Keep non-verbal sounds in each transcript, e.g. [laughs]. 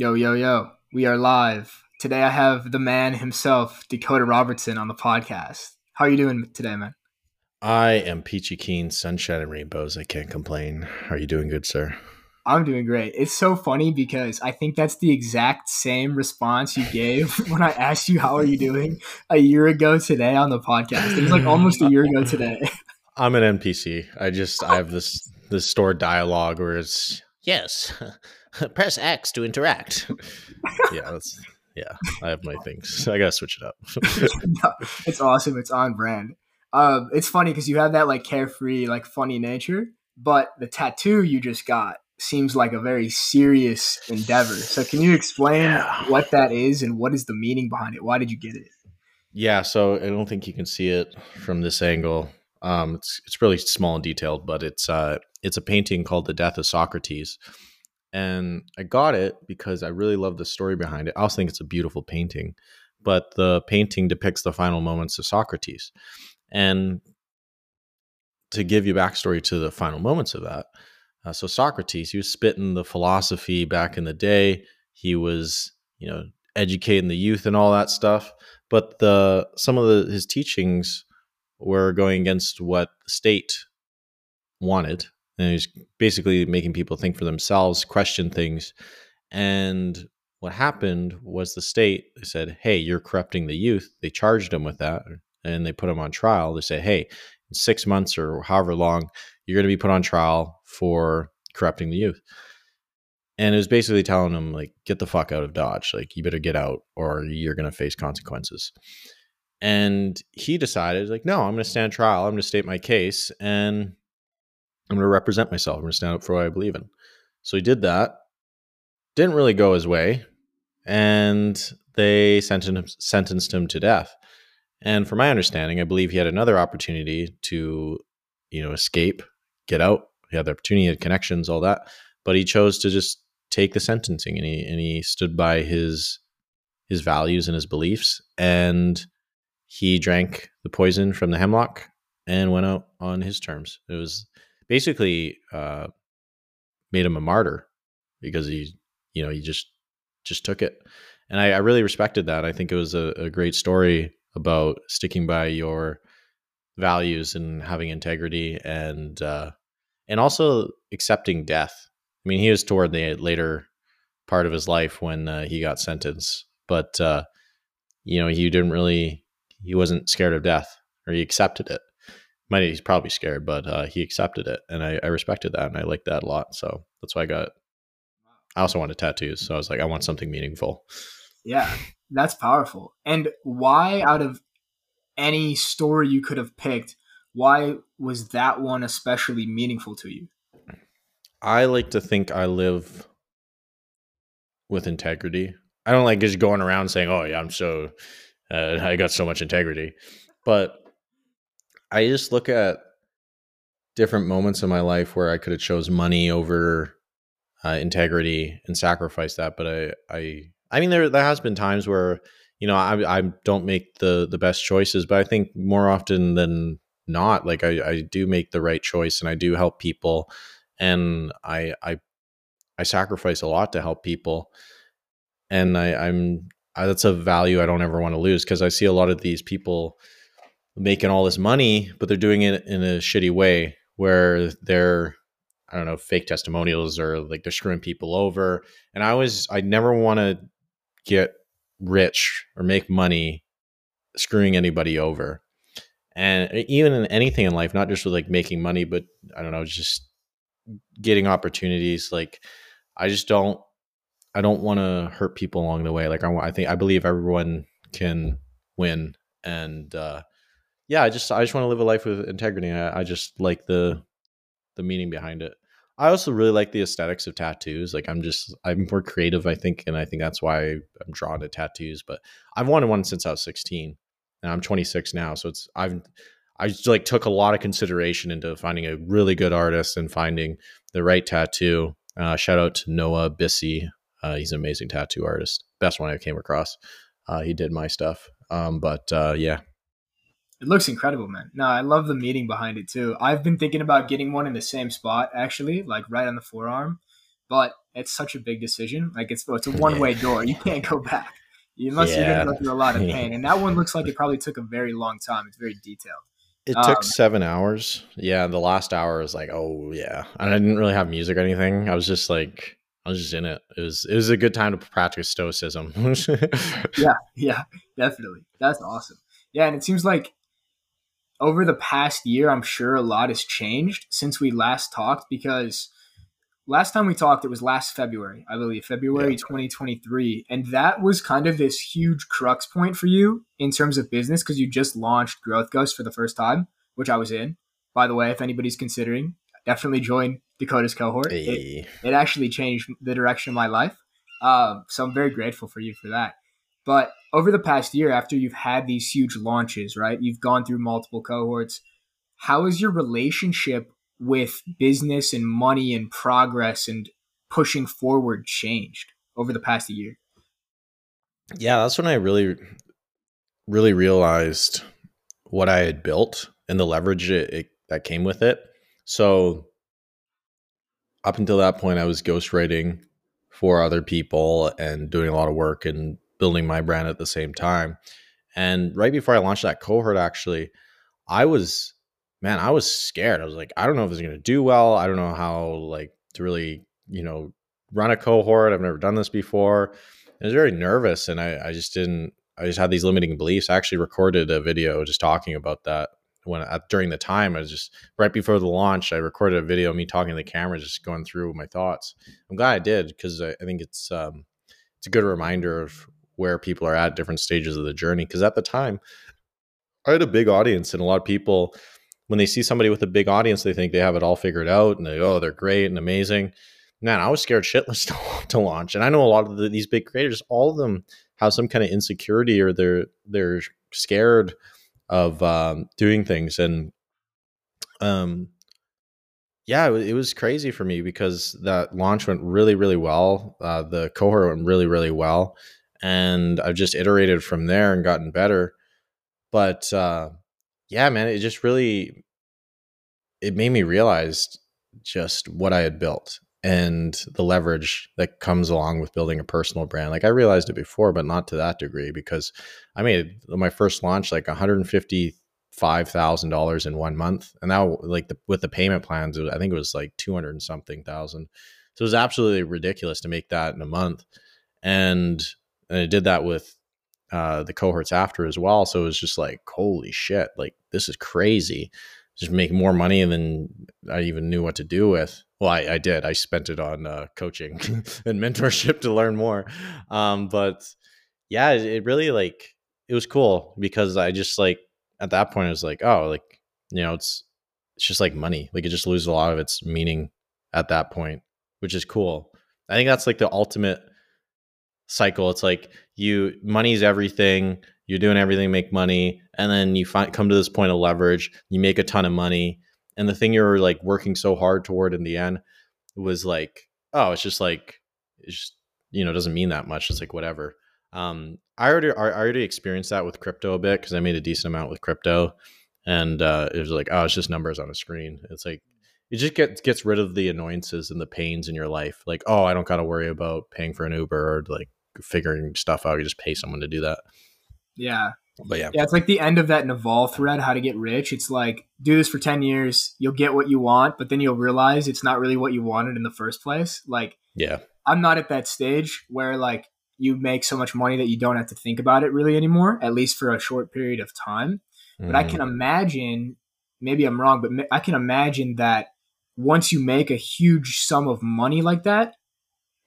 Yo, yo, yo. We are live. Today I have the man himself, Dakota Robertson, on the podcast. How are you doing today, man? I am peachy keen, sunshine and rainbows. I can't complain. Are you doing good, sir? I'm doing great. It's so funny because I think that's the exact same response you gave [laughs] when I asked you how are you doing a year ago today on the podcast. It was like almost a year ago today. [laughs] I'm an NPC. I just I have this this stored dialogue where it's yes, [laughs] [laughs] press X to interact. [laughs] yeah, that's yeah. I have my things. I gotta switch it up. [laughs] no, it's awesome. It's on brand. Um, it's funny because you have that like carefree, like funny nature, but the tattoo you just got seems like a very serious endeavor. So can you explain yeah. what that is and what is the meaning behind it? Why did you get it? Yeah, so I don't think you can see it from this angle. Um, it's it's really small and detailed, but it's uh, it's a painting called "The Death of Socrates," and I got it because I really love the story behind it. I also think it's a beautiful painting, but the painting depicts the final moments of Socrates, and to give you backstory to the final moments of that. Uh, so Socrates, he was spitting the philosophy back in the day. He was, you know, educating the youth and all that stuff. But the some of the, his teachings were going against what the state wanted and he's basically making people think for themselves, question things. And what happened was the state they said, "Hey, you're corrupting the youth." They charged him with that, and they put him on trial. They say, "Hey, in six months or however long, you're going to be put on trial for corrupting the youth." And it was basically telling him, like, get the fuck out of Dodge. Like, you better get out, or you're going to face consequences. And he decided, like, no, I'm going to stand trial. I'm going to state my case, and I'm going to represent myself. I'm going to stand up for what I believe in. So he did that. Didn't really go his way. And they sentenced, him to death. And from my understanding, I believe he had another opportunity to, you know, escape, get out. He had the opportunity, he had connections, all that. But he chose to just take the sentencing and he and he stood by his his values and his beliefs. And he drank the poison from the hemlock and went out on his terms. It was basically uh, made him a martyr because he, you know, he just just took it, and I, I really respected that. I think it was a, a great story about sticking by your values and having integrity and uh, and also accepting death. I mean, he was toward the later part of his life when uh, he got sentenced, but uh, you know, he didn't really he wasn't scared of death or he accepted it might he's probably scared, but uh, he accepted it, and I, I respected that, and I liked that a lot. So that's why I got. I also wanted tattoos, so I was like, I want something meaningful. Yeah, that's powerful. And why, out of any story you could have picked, why was that one especially meaningful to you? I like to think I live with integrity. I don't like just going around saying, "Oh yeah, I'm so, uh, I got so much integrity," but I just look at different moments in my life where I could have chose money over uh, integrity and sacrificed that. But I, I, I mean, there there has been times where you know I I don't make the the best choices, but I think more often than not, like I I do make the right choice and I do help people, and I I I sacrifice a lot to help people, and I I'm I, that's a value I don't ever want to lose because I see a lot of these people making all this money, but they're doing it in a shitty way where they're I don't know, fake testimonials or like they're screwing people over. And I was, I never want to get rich or make money screwing anybody over. And even in anything in life, not just with like making money, but I don't know, just getting opportunities. Like I just don't I don't want to hurt people along the way. Like I, I think I believe everyone can win, and uh, yeah, I just I just want to live a life with integrity. I, I just like the the meaning behind it. I also really like the aesthetics of tattoos. Like I'm just I'm more creative, I think, and I think that's why I'm drawn to tattoos. But I've wanted one since I was 16, and I'm 26 now. So it's I've I just like took a lot of consideration into finding a really good artist and finding the right tattoo. Uh, shout out to Noah Bissy. Uh, he's an amazing tattoo artist. Best one I came across. Uh, he did my stuff. Um, but uh, yeah, it looks incredible, man. No, I love the meaning behind it too. I've been thinking about getting one in the same spot, actually, like right on the forearm. But it's such a big decision. Like it's it's a one way door. You can't go back unless yeah. you're going to go through a lot of pain. And that one looks like it probably took a very long time. It's very detailed. It um, took seven hours. Yeah, the last hour was like, oh yeah. And I didn't really have music or anything. I was just like, I was just in it. It was it was a good time to practice stoicism. [laughs] yeah, yeah, definitely. That's awesome. Yeah, and it seems like over the past year, I'm sure a lot has changed since we last talked because last time we talked, it was last February, I believe, February yeah. 2023. And that was kind of this huge crux point for you in terms of business because you just launched Growth Ghost for the first time, which I was in. By the way, if anybody's considering, definitely join Dakota's cohort. Hey. It, it, actually changed the direction of my life. Um, so I'm very grateful for you for that. But over the past year, after you've had these huge launches, right? You've gone through multiple cohorts. How has your relationship with business and money and progress and pushing forward changed over the past year? Yeah, that's when I really, really realized what I had built and the leverage it, it, that came with it. So, up until that point, I was ghostwriting for other people and doing a lot of work and building my brand at the same time. And right before I launched that cohort, actually, I was man, I was scared. I was like, I don't know if it's going to do well. I don't know how like to really, you know, run a cohort. I've never done this before. I was very nervous and I, I just didn't, I just had these limiting beliefs. I actually recorded a video just talking about that when at, during the time I was just right before the launch, I recorded a video of me talking to the camera, just going through my thoughts. I'm glad I did because I, I, think it's, um, it's a good reminder of where people are at different stages of the journey. Because at the time, I had a big audience and a lot of people when they see somebody with a big audience, they think they have it all figured out and they, oh, they're great and amazing. Man, I was scared shitless [laughs] to, to launch. And I know a lot of the, these big creators, all of them have some kind of insecurity or they're, they're scared of um, doing things. And, um, yeah, it, was crazy for me because that launch went really, really well. Uh, the cohort went really, really well. And I've just iterated from there and gotten better. But, uh, yeah, man, it just really it made me realize just what I had built and the leverage that comes along with building a personal brand. Like I realized it before, but not to that degree because I made my first launch like 150 five thousand dollars in one month, and now like the, with the payment plans, I think it was like two hundred and something thousand. So it was absolutely ridiculous to make that in a month, and and I did that with uh, the cohorts after as well. So it was just like, holy shit, like this is crazy. Just make more money than I even knew what to do with. Well, I, I did. I spent it on uh, coaching [laughs] and mentorship to learn more. Um, but yeah, it, it really like it was cool because I just like at that point I was like, oh, like you know, it's it's just like money. Like it just loses a lot of its meaning at that point, which is cool. I think that's like the ultimate cycle. It's like you money's everything. You're doing everything, make money, and then you find come to this point of leverage. You make a ton of money, and the thing you're like working so hard toward in the end was like, oh, it's just like it's just you know doesn't mean that much. It's like whatever. Um, I already I already experienced that with crypto a bit because I made a decent amount with crypto, and uh, it was like, oh, it's just numbers on a screen. It's like it just gets gets rid of the annoyances and the pains in your life. Like, oh, I don't got to worry about paying for an Uber or like figuring stuff out. You just pay someone to do that. Yeah. But yeah. Yeah, it's like the end of that Naval thread, how to get rich. It's like, do this for 10 years, you'll get what you want, but then you'll realize it's not really what you wanted in the first place. Like, yeah. I'm not at that stage where like you make so much money that you don't have to think about it really anymore, at least for a short period of time. Mm. But I can mm. imagine, maybe I'm wrong, but I can imagine that once you make a huge sum of money like that,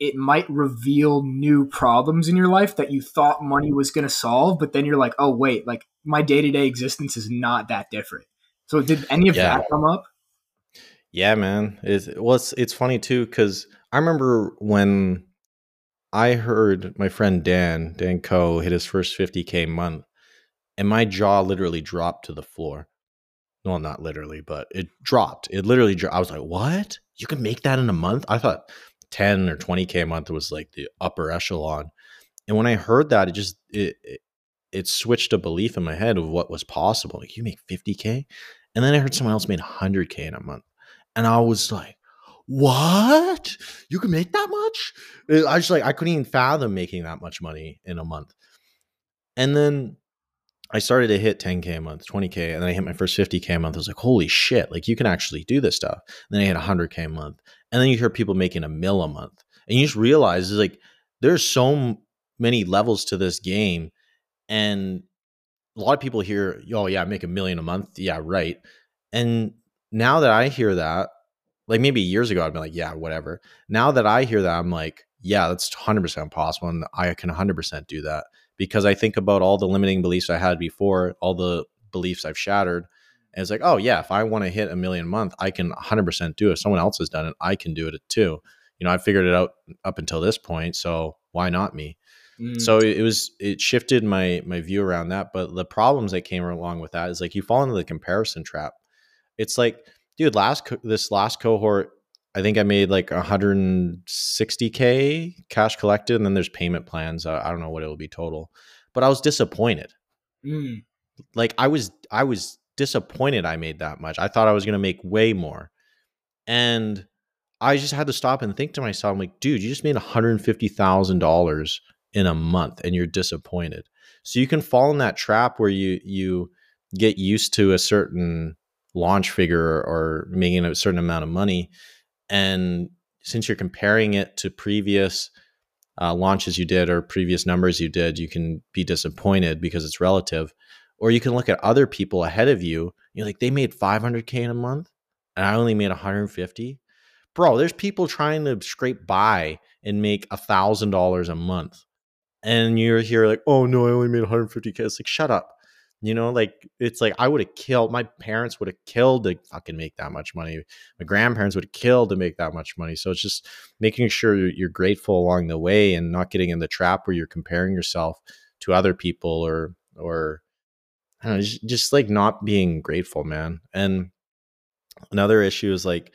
it might reveal new problems in your life that you thought money was going to solve, but then you're like, oh, wait, like my day to day existence is not that different. So, did any of yeah. that come up? Yeah, man. It's, well, it's, it's funny too, because I remember when I heard my friend Dan, Dan Koe, hit his first 50K month, and my jaw literally dropped to the floor. Well, not literally, but it dropped. It literally dropped. I was like, what? You can make that in a month? I thought 10 or 20k a month was like the upper echelon and when i heard that it just it, it, it switched a belief in my head of what was possible like you make 50k and then i heard someone else made 100k in a month and i was like what? You can make that much? I was like, I couldn't even fathom making that much money in a month. And then I started to hit 10K a month, 20K, and then I hit my first 50K a month. I was like, holy shit, like you can actually do this stuff. And then I hit 100K a month. And then you hear people making a mill a month. And you just realize, it's like, there's so many levels to this game. And a lot of people hear, oh, yeah, I make a million a month. Yeah, right. And now that I hear that, like maybe years ago, I'd be like, yeah, whatever. Now that I hear that, I'm like, yeah, that's 100% possible. And I can 100% do that because I think about all the limiting beliefs I had before, all the beliefs I've shattered. And it's like, oh, yeah, if I want to hit a million a month, I can 100% do it. If someone else has done it, I can do it too. You know, I figured it out up until this point. So why not me? Mm. So it was, it shifted my, my view around that. But the problems that came along with that is like you fall into the comparison trap. It's like, dude, last, co- this last cohort, I think I made like 160k cash collected, and then there's payment plans. I, I don't know what it will be total, but I was disappointed. Mm. Like I was, I was disappointed I made that much. I thought I was going to make way more, and I just had to stop and think to myself, I'm like, dude, you just made 150 thousand dollars in a month, and you're disappointed. So you can fall in that trap where you you get used to a certain launch figure or making a certain amount of money and since you're comparing it to previous uh, launches you did or previous numbers you did, you can be disappointed because it's relative. Or you can look at other people ahead of you. You're like, they made 500K in a month and I only made 150. Bro, there's people trying to scrape by and make a $1,000 a month. And you're here like, oh no, I only made 150K. It's like, shut up. You know, like it's like I would have killed my parents would have killed to fucking make that much money. My grandparents would have killed to make that much money. So it's just making sure you're grateful along the way and not getting in the trap where you're comparing yourself to other people or or I don't know, just, just like not being grateful, man. And another issue is like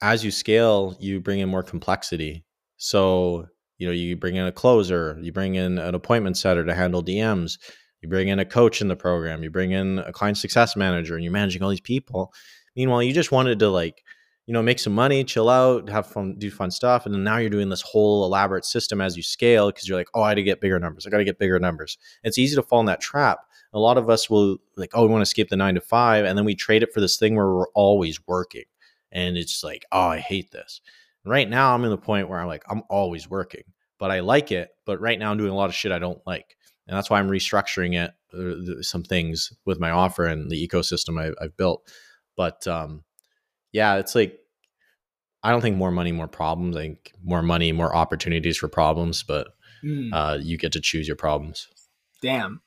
as you scale, you bring in more complexity. So, you know, you bring in a closer, you bring in an appointment setter to handle DMs, you bring in a coach in the program, you bring in a client success manager, and you're managing all these people. Meanwhile, you just wanted to like, you know, make some money, chill out, have fun, do fun stuff, and then now you're doing this whole elaborate system as you scale because you're like, oh, I got to get bigger numbers. I got to get bigger numbers. It's easy to fall in that trap. A lot of us will like, oh, we want to escape the nine to five, and then we trade it for this thing where we're always working, and it's like, oh, I hate this. right now, I'm in the point where I'm like, I'm always working, but I like it. But right now, I'm doing a lot of shit I don't like and that's why I'm restructuring it uh, some things with my offer and the ecosystem I, have built. But um, yeah, it's like I don't think more money, more problems. I think more money, more opportunities for problems. But mm. uh, you get to choose your problems. Damn,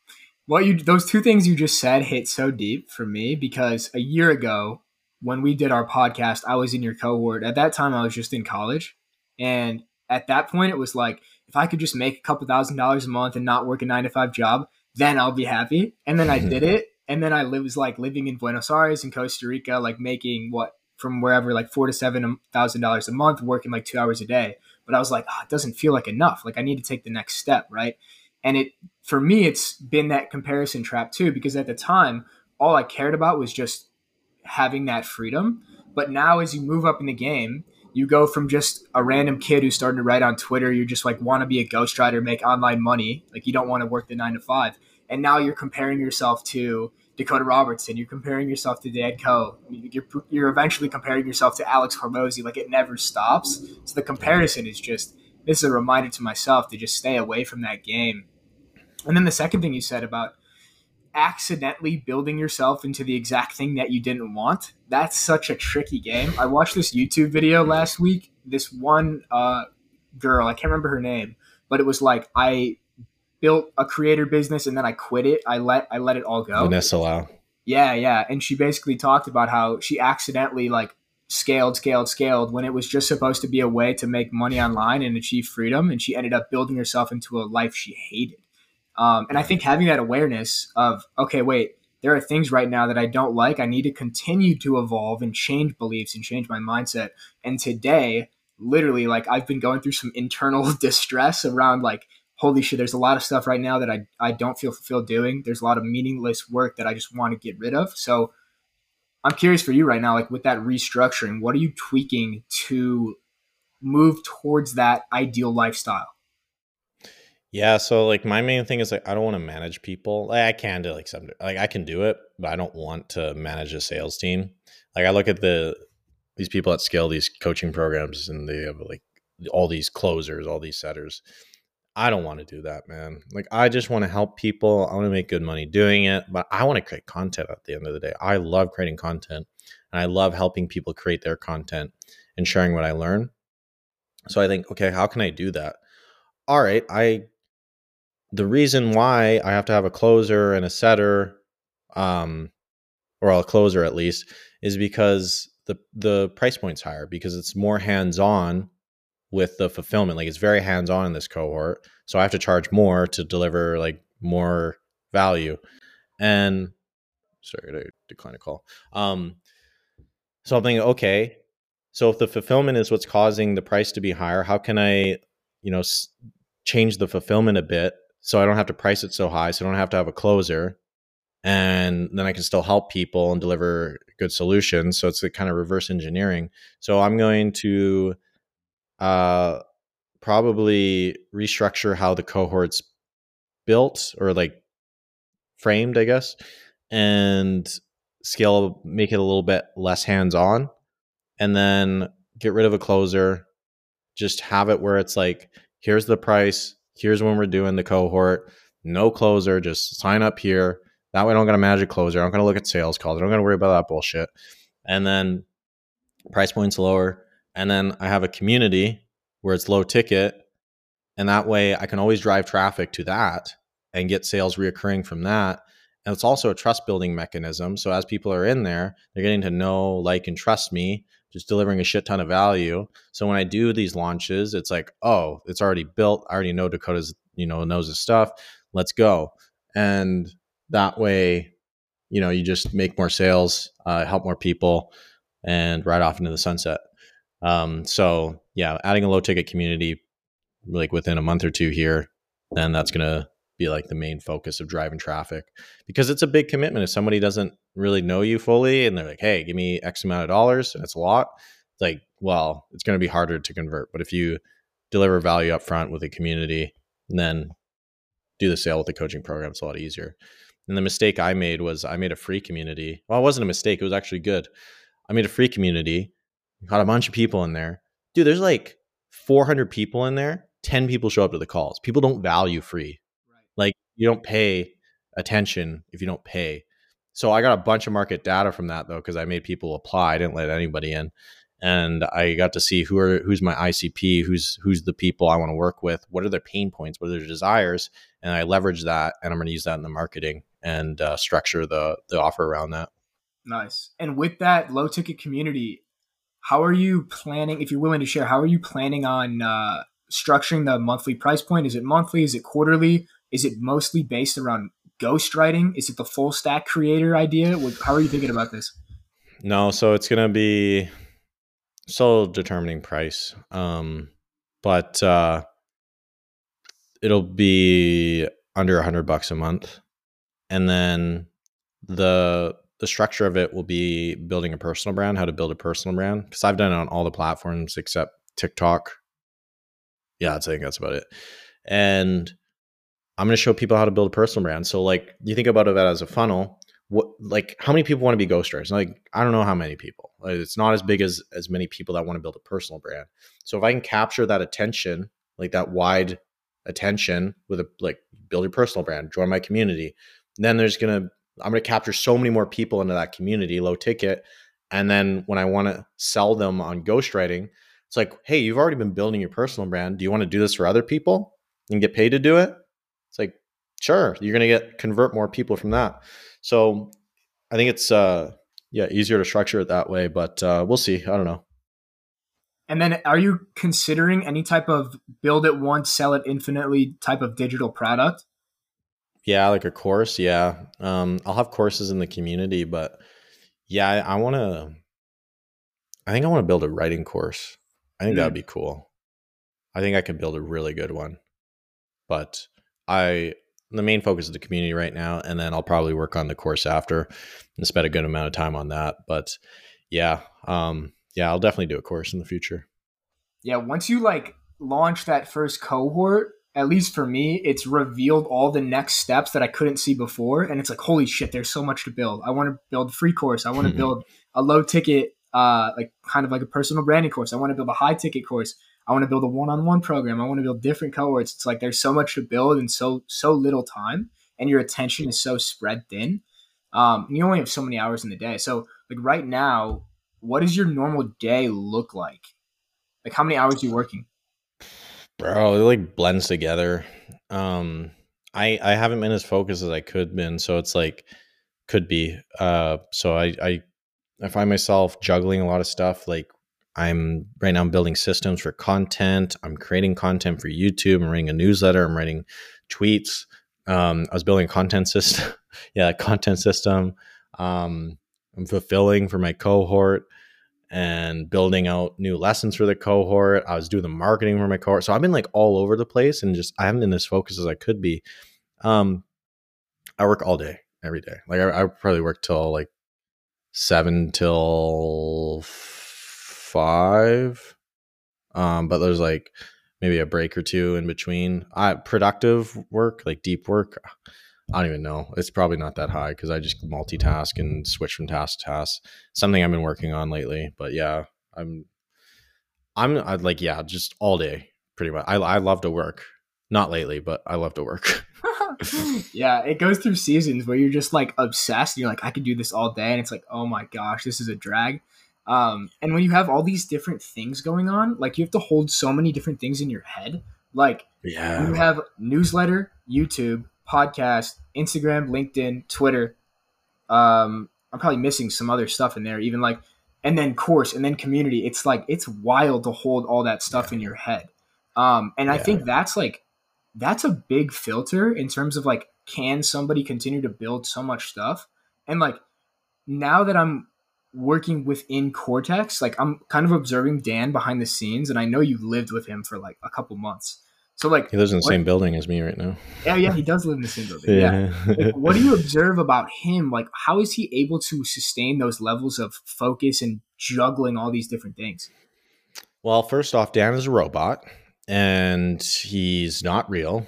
what you those two things you just said hit so deep for me because a year ago when we did our podcast, I was in your cohort. At that time, I was just in college, and at that point, it was like if I could just make a couple thousand dollars a month and not work a nine to five job, then I'll be happy. And then I mm-hmm. did it. And then I was like living in Buenos Aires in Costa Rica, like making what from wherever, like four to seven thousand dollars a month, working like two hours a day. But I was like, oh, it doesn't feel like enough. Like I need to take the next step, right? And it for me, it's been that comparison trap too, because at the time, all I cared about was just having that freedom. But now, as you move up in the game, you go from just a random kid who's starting to write on Twitter, you just like want to be a ghostwriter, make online money, like you don't want to work the nine to five. And now you're comparing yourself to Dakota Robertson, you're comparing yourself to Dan Koe, you're, you're eventually comparing yourself to Alex Hormozi. Like it never stops. So the comparison is just, this is a reminder to myself to just stay away from that game. And then the second thing you said about accidentally building yourself into the exact thing that you didn't want. That's such a tricky game. I watched this YouTube video last week. This one uh, girl, I can't remember her name, but it was like I built a creator business and then I quit it. I let I let it all go. Vanessa Lau. Yeah, yeah, and she basically talked about how she accidentally like scaled, scaled, scaled when it was just supposed to be a way to make money online and achieve freedom, and she ended up building herself into a life she hated. Um, and I think having that awareness of, okay, wait, there are things right now that I don't like. I need to continue to evolve and change beliefs and change my mindset. And today, literally, like I've been going through some internal [laughs] distress around like, holy shit, there's a lot of stuff right now that I, I don't feel fulfilled doing. There's a lot of meaningless work that I just want to get rid of. So I'm curious for you right now, like with that restructuring, what are you tweaking to move towards that ideal lifestyle? Yeah, so like my main thing is like I don't want to manage people. Like I can do like some like I can do it, but I don't want to manage a sales team. Like I look at the these people that scale these coaching programs and they have like all these closers, all these setters. I don't want to do that, man. Like I just want to help people. I want to make good money doing it, but I want to create content at the end of the day. I love creating content and I love helping people create their content and sharing what I learn. So I think, okay, how can I do that? All right, I the reason why I have to have a closer and a setter um or a closer at least is because the the price point's higher because it's more hands-on with the fulfillment. Like it's very hands on in this cohort. So I have to charge more to deliver like more value. And sorry, I decline a call. Um, so I'm thinking, okay, so if the fulfillment is what's causing the price to be higher, how can I, you know, s- change the fulfillment a bit so I don't have to price it so high, so I don't have to have a closer, and then I can still help people and deliver good solutions. So it's a kind of reverse engineering. So I'm going to uh, probably restructure how the cohorts built or like framed, I guess, and scale, make it a little bit less hands on, and then get rid of a closer. Just have it where it's like, here's the price, here's when we're doing the cohort, no closer, just sign up here. That way, I don't got to magic closer. I'm going to look at sales calls. I don't got to worry about that bullshit. And then price points lower. And then I have a community where it's low ticket. And that way I can always drive traffic to that and get sales reoccurring from that. And it's also a trust building mechanism. So as people are in there, they're getting to know, like, and trust me, just delivering a shit ton of value. So when I do these launches, it's like, oh, it's already built. I already know Dakota's, you know, knows his stuff. Let's go. And that way, you know, you just make more sales, uh, help more people, and ride off into the sunset. Um, so yeah, adding a low ticket community like within a month or two here, then that's gonna be like the main focus of driving traffic because it's a big commitment. If somebody doesn't really know you fully and they're like, hey, give me X amount of dollars, and it's a lot, it's like, well, it's gonna be harder to convert. But if you deliver value up front with a community, and then do the sale with the coaching program, it's a lot easier. And the mistake I made was I made a free community. Well, it wasn't a mistake, it was actually good. I made a free community, got a bunch of people in there. Dude, there's like 400 people in there. 10 people show up to the calls. People don't value free. Like you don't pay attention if you don't pay. So I got a bunch of market data from that though, because I made people apply. I didn't let anybody in. And I got to see who are who's my ICP, who's who's the people I want to work with, what are their pain points, what are their desires, and I leverage that, and I'm going to use that in the marketing and uh, structure the the offer around that. Nice. And with that low ticket community, how are you planning? If you're willing to share, how are you planning on uh, structuring the monthly price point? Is it monthly? Is it quarterly? Is it mostly based around ghostwriting? Is it the full stack creator idea? How are you thinking about this? No, so it's gonna be still determining price, um, but uh, it'll be under a hundred bucks a month, and then the the structure of it will be building a personal brand, how to build a personal brand. Because I've done it on all the platforms except TikTok. Yeah, I think that's about it. And I'm going to show people how to build a personal brand. So, like, you think about it as a funnel. What, like, how many people want to be ghostwriters? Like, I don't know how many people. It's not as big as as many people that want to build a personal brand. So, if I can capture that attention, like that wide attention, with a like build your personal brand, join my community, then there's gonna I'm going to capture so many more people into that community, low ticket. And then when I want to sell them on ghostwriting, it's like, hey, you've already been building your personal brand. Do you want to do this for other people and get paid to do it? Sure, you're going to get convert more people from that. So I think it's uh yeah, easier to structure it that way, but uh we'll see. I don't know. And then are you considering any type of build it once, sell it infinitely type of digital product? Yeah, like a course. Yeah. Um, I'll have courses in the community, but yeah, I, I want to, I think I want to build a writing course. I think mm. that'd be cool. I think I could build a really good one, but I, the main focus of the community right now, and then I'll probably work on the course after and spend a good amount of time on that. But yeah, um, yeah, I'll definitely do a course in the future. Yeah, once you like launch that first cohort, at least for me, it's revealed all the next steps that I couldn't see before, and it's like, holy shit, there's so much to build. I want to build a free course. I want to build a low ticket, uh, like kind of like a personal branding course. I want to build a high ticket course. I want to build a one on one program. I want to build different cohorts. It's like there's so much to build in so so little time, and your attention is so spread thin. Um, and you only have so many hours in the day. So like right now, what does your normal day look like? Like how many hours are you working? Bro, it like blends together. Um, I I haven't been as focused as I could been, so it's like could be. Uh, so I I I find myself juggling a lot of stuff. Like I'm right now I'm building systems for content. I'm creating content for YouTube. I'm writing a newsletter. I'm writing tweets. Um, I was building a content system. [laughs] yeah, content system. Um, I'm fulfilling for my cohort and building out new lessons for the cohort. I was doing the marketing for my cohort. So I've been like all over the place and just I haven't been as focused as I could be. Um, I work all day, every day. Like I, I probably work till like seven till five. Um, but there's like maybe a break or two in between. I productive work, like deep work. I don't even know. It's probably not that high because I just multitask and switch from task to task. Something I've been working on lately. But yeah, I'm, I'm I'd like yeah, just all day pretty much. I I love to work. Not lately, but I love to work. [laughs] [laughs] yeah, it goes through seasons where you're just like obsessed. You're like, I could do this all day, and it's like, oh my gosh, this is a drag. Um, and when you have all these different things going on, like you have to hold so many different things in your head. Like yeah, you have newsletter, YouTube, podcast, Instagram, LinkedIn, Twitter. Um, I'm probably missing some other stuff in there, even like, and then course, and then community. It's like it's wild to hold all that stuff yeah. in your head. Um, and yeah. I think that's like that's a big filter in terms of like, can somebody continue to build so much stuff? And like now that I'm working within Kortex, like I'm kind of observing Dan behind the scenes, and I know you lived with him for like a couple months. So like he lives in the what, same building as me right now. Yeah, yeah, he does live in the same building. yeah. yeah. like, what do you [laughs] observe about him? Like how is he able to sustain those levels of focus and juggling all these different things? Well, first off, Dan is a robot and he's not real.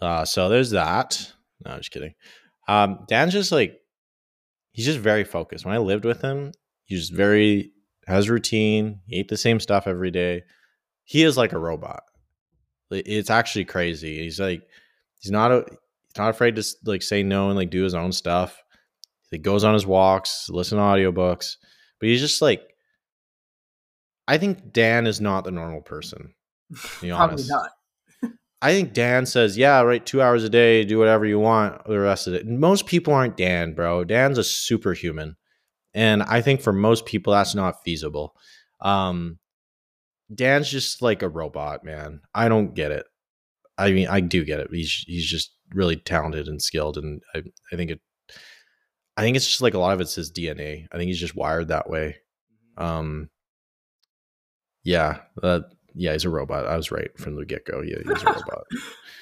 Uh, so there's that. No, I'm just kidding. Um, Dan's just like he's just very focused. When I lived with him, he's very has routine. He ate the same stuff every day. He is like a robot. It's actually crazy. He's like he's not a he's not afraid to like say no and like do his own stuff. He goes on his walks, listen to audiobooks, but he's just like I think Dan is not the normal person. To be [laughs] honest. Probably not. I think Dan says, yeah, right, two hours a day, do whatever you want the rest of it. Most people aren't Dan, bro. Dan's a superhuman. And I think for most people, that's not feasible. Um, Dan's just like a robot, man. I don't get it. I mean, I do get it. He's he's just really talented and skilled, and I I think it. I think it's just like a lot of it's his DNA. I think he's just wired that way. Mm-hmm. Um. Yeah, that yeah, he's a robot. I was right from the get go. Yeah, he's a [laughs] robot.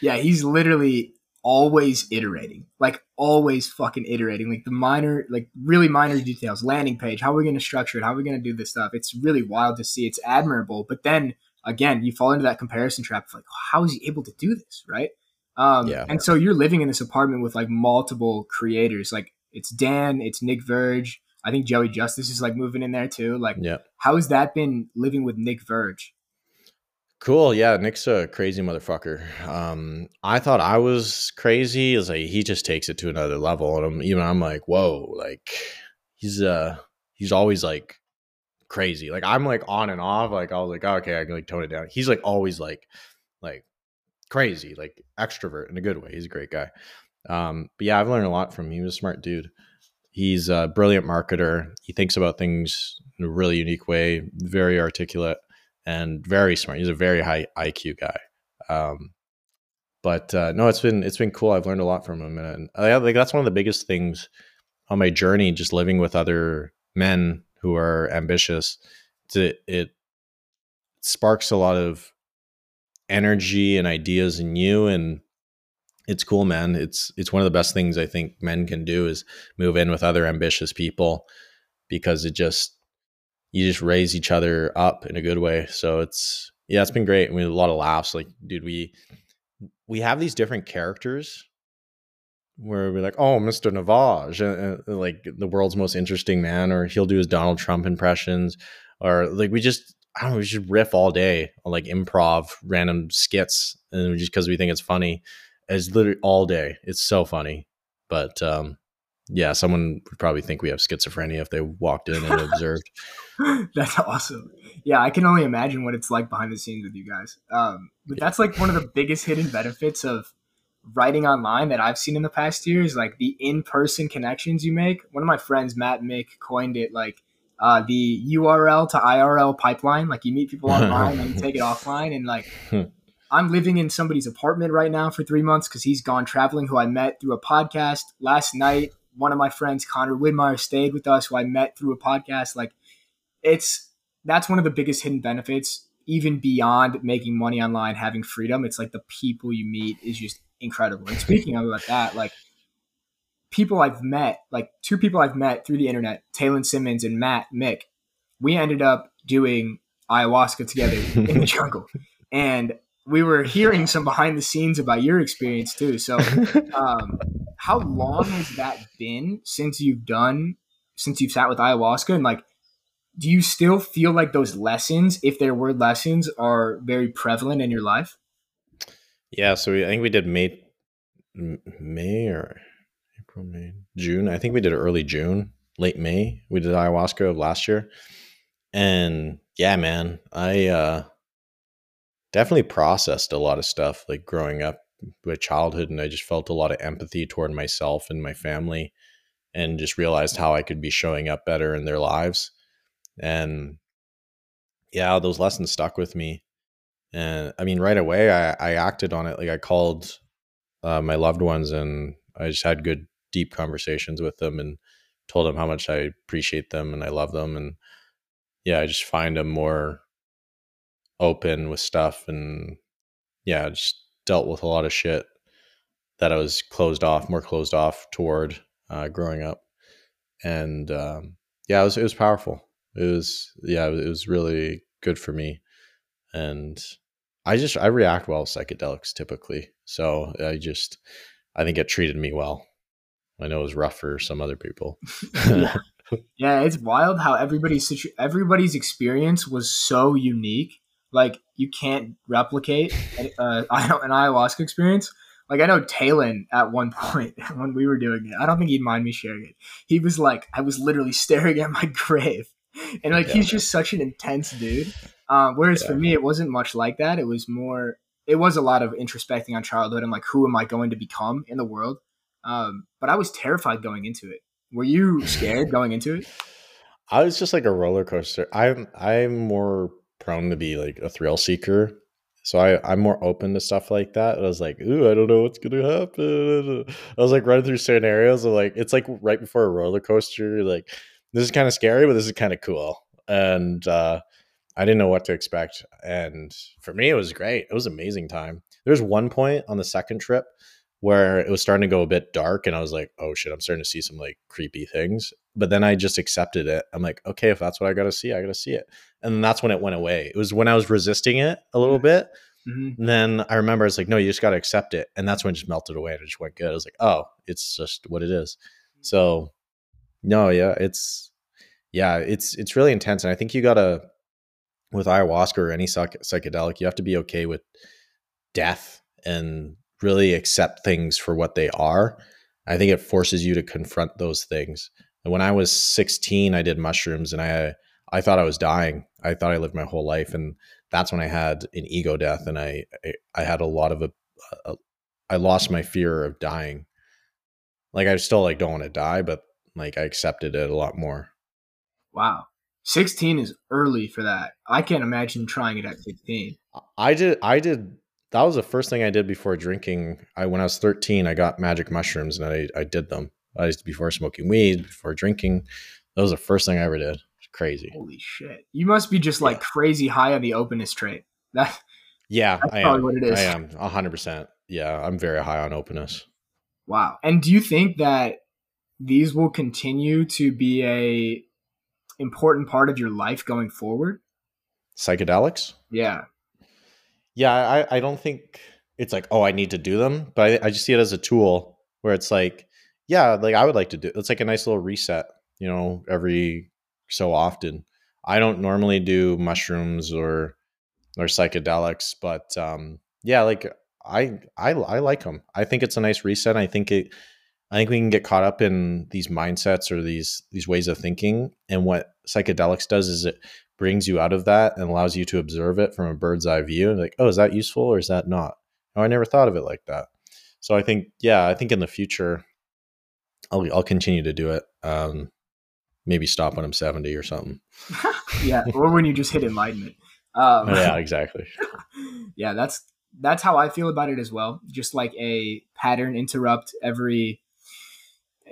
yeah, he's literally always iterating, like always fucking iterating, like the minor, like really minor details. Landing page, how are we going to structure it? How are we going to do this stuff? It's really wild to see. It's admirable, but then again, you fall into that comparison trap of like, how is he able to do this, right? Um, yeah. And so you're living in this apartment with like multiple creators. Like it's Dan, it's Nick Verge. I think Joey Justice is like moving in there too. Like, yeah. how has that been living with Nick Verge? Cool. Yeah, Nick's a crazy motherfucker. Um, I thought I was crazy. It's like he just takes it to another level, and I'm even I'm like, whoa, like he's uh he's always like crazy. Like I'm like on and off. Like I was like, oh, okay, I can like tone it down. He's like always like like crazy, like extrovert in a good way. He's a great guy. Um, but yeah, I've learned a lot from him. He was a smart dude. He's a brilliant marketer. He thinks about things in a really unique way, very articulate and very smart. He's a very high IQ guy. Um, but uh, no, it's been it's been cool. I've learned a lot from him, and I, like that's one of the biggest things on my journey. Just living with other men who are ambitious, it, it sparks a lot of energy and ideas in you, and it's cool, man. It's it's one of the best things I think men can do is move in with other ambitious people because it just you just raise each other up in a good way. So it's yeah, it's been great. We had a lot of laughs. Like, dude, we we have these different characters where we're like, oh, Mr. Navage, like the world's most interesting man, or he'll do his Donald Trump impressions, or like we just I don't know, we just riff all day on like improv random skits, and just because we think it's funny, it's literally all day. It's so funny, but um, yeah, someone would probably think we have schizophrenia if they walked in and observed. [laughs] [laughs] that's awesome. Yeah, I can only imagine what it's like behind the scenes with you guys. Um, but that's like one of the biggest hidden benefits of writing online that I've seen in the past years, like the in-person connections you make. One of my friends, Matt Mick, coined it like uh, the URL to IRL pipeline. Like you meet people [laughs] online and you take it offline, and like. I'm living in somebody's apartment right now for three months because he's gone traveling. Who I met through a podcast last night. One of my friends, Connor Widmeyer, stayed with us, who I met through a podcast. Like it's that's one of the biggest hidden benefits even beyond making money online having freedom it's like the people you meet is just incredible. And speaking about that, like people I've met, like two people I've met through the internet, Taylor Simmons and Matt Mick, we ended up doing ayahuasca together in the [laughs] jungle. And we were hearing some behind the scenes about your experience too. So, [laughs] um, how long has that been since you've done, since you've sat with ayahuasca? And like, do you still feel like those lessons, if there were lessons, are very prevalent in your life? Yeah, so we, I think we did May, May or April, May, June. I think we did early June, late May. We did ayahuasca of last year, and yeah, man, I uh, definitely processed a lot of stuff like growing up, with childhood, and I just felt a lot of empathy toward myself and my family, and just realized how I could be showing up better in their lives, and yeah, those lessons stuck with me and I mean, right away, I, I acted on it. Like I called uh, my loved ones and I just had good, deep conversations with them and told them how much I appreciate them and I love them. And yeah, I just find them more open with stuff. And yeah, just dealt with a lot of shit that I was closed off, more closed off toward uh, growing up. And um, yeah, it was, it was powerful. It was, yeah, it was really good for me and I just I react well to psychedelics typically. So I just I think it treated me well. I know it was rough for some other people. [laughs] yeah. [laughs] yeah, it's wild how everybody's situ- everybody's experience was so unique. Like you can't replicate uh, [laughs] an ayahuasca experience. Like I know Talon at one point when we were doing it, I don't think he'd mind me sharing it. He was like, I was literally staring at my grave, [laughs] and like yeah. he's just such an intense dude. Um, whereas yeah. for me, it wasn't much like that. It was more, it was a lot of introspecting on childhood and like, who am I going to become in the world? Um, but I was terrified going into it. Were you scared [laughs] going into it? I was just like a roller coaster. I'm I'm more prone to be like a thrill seeker. So I, I'm more open to stuff like that. I was like, ooh, I don't know what's gonna happen. [laughs] I was like running through scenarios of like it's like right before a roller coaster, like this is kind of scary, but this is kind of cool. And uh I didn't know what to expect. And for me, it was great. It was amazing time. There was one point on the second trip where it was starting to go a bit dark and I was like, oh shit, I'm starting to see some like creepy things. But then I just accepted it. I'm like, okay, if that's what I got to see, I got to see it. And that's when it went away. It was when I was resisting it a little bit. Mm-hmm. Then I remember it's like, no, you just got to accept it. And that's when it just melted away and it just went good. I was like, oh, it's just what it is. So, no, yeah, it's, yeah, it's, it's really intense. And I think you got to, with ayahuasca or any psych- psychedelic, you have to be okay with death and really accept things for what they are. I think it forces you to confront those things. And when I was 16, I did mushrooms and I I thought I was dying. I thought I lived my whole life and that's when I had an ego death and I I, I had a lot of a, a I lost my fear of dying. Like I still like don't want to die, but like I accepted it a lot more. Wow. 16 is early for that. I can't imagine trying it at 16. I did I did that was the first thing I did before drinking. I when I was 13, I got magic mushrooms and I I did them. I used before smoking weed, before drinking. That was the first thing I ever did. crazy. Holy shit. You must be just like yeah. crazy high on the openness trait. [laughs] That Yeah, I am. what it is. I am 100%. yeah, I'm very high on openness. Wow. And do you think that these will continue to be a important part of your life going forward? Psychedelics? Yeah. Yeah, I, I don't think it's like, oh, I need to do them, but I, I just see it as a tool where it's like, yeah, like I would like to do it's like a nice little reset, you know, every so often. I don't normally do mushrooms or or psychedelics, but um yeah, like I I I like them. I think it's a nice reset. I think it I think we can get caught up in these mindsets or these these ways of thinking. And what psychedelics does is it brings you out of that and allows you to observe it from a bird's eye view. And like, oh, is that useful or is that not? Oh, I never thought of it like that. So I think, yeah, I think in the future, I'll I'll continue to do it. Um, maybe stop when I'm 70 or something. [laughs] yeah, or when you just hit enlightenment. Um, yeah, [laughs] exactly. yeah, that's that's how I feel about it as well. Just like a pattern interrupt every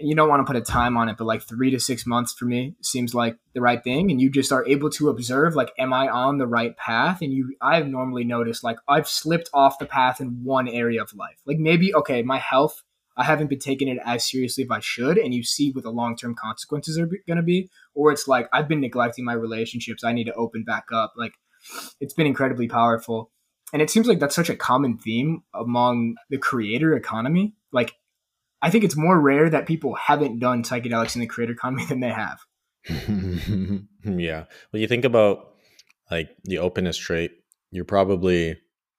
you don't want to put a time on it, but like three to six months for me seems like the right thing. And you just are able to observe, like, am I on the right path? And you, I've normally noticed, like, I've slipped off the path in one area of life. Like, maybe, okay, my health, I haven't been taking it as seriously as I should. And you see what the long term consequences are going to be. Or it's like, I've been neglecting my relationships. I need to open back up. Like, it's been incredibly powerful. And it seems like that's such a common theme among the creator economy. Like, I think it's more rare that people haven't done psychedelics in the creator economy [laughs] than they have. [laughs] yeah. Well, you think about like the openness trait, you're probably,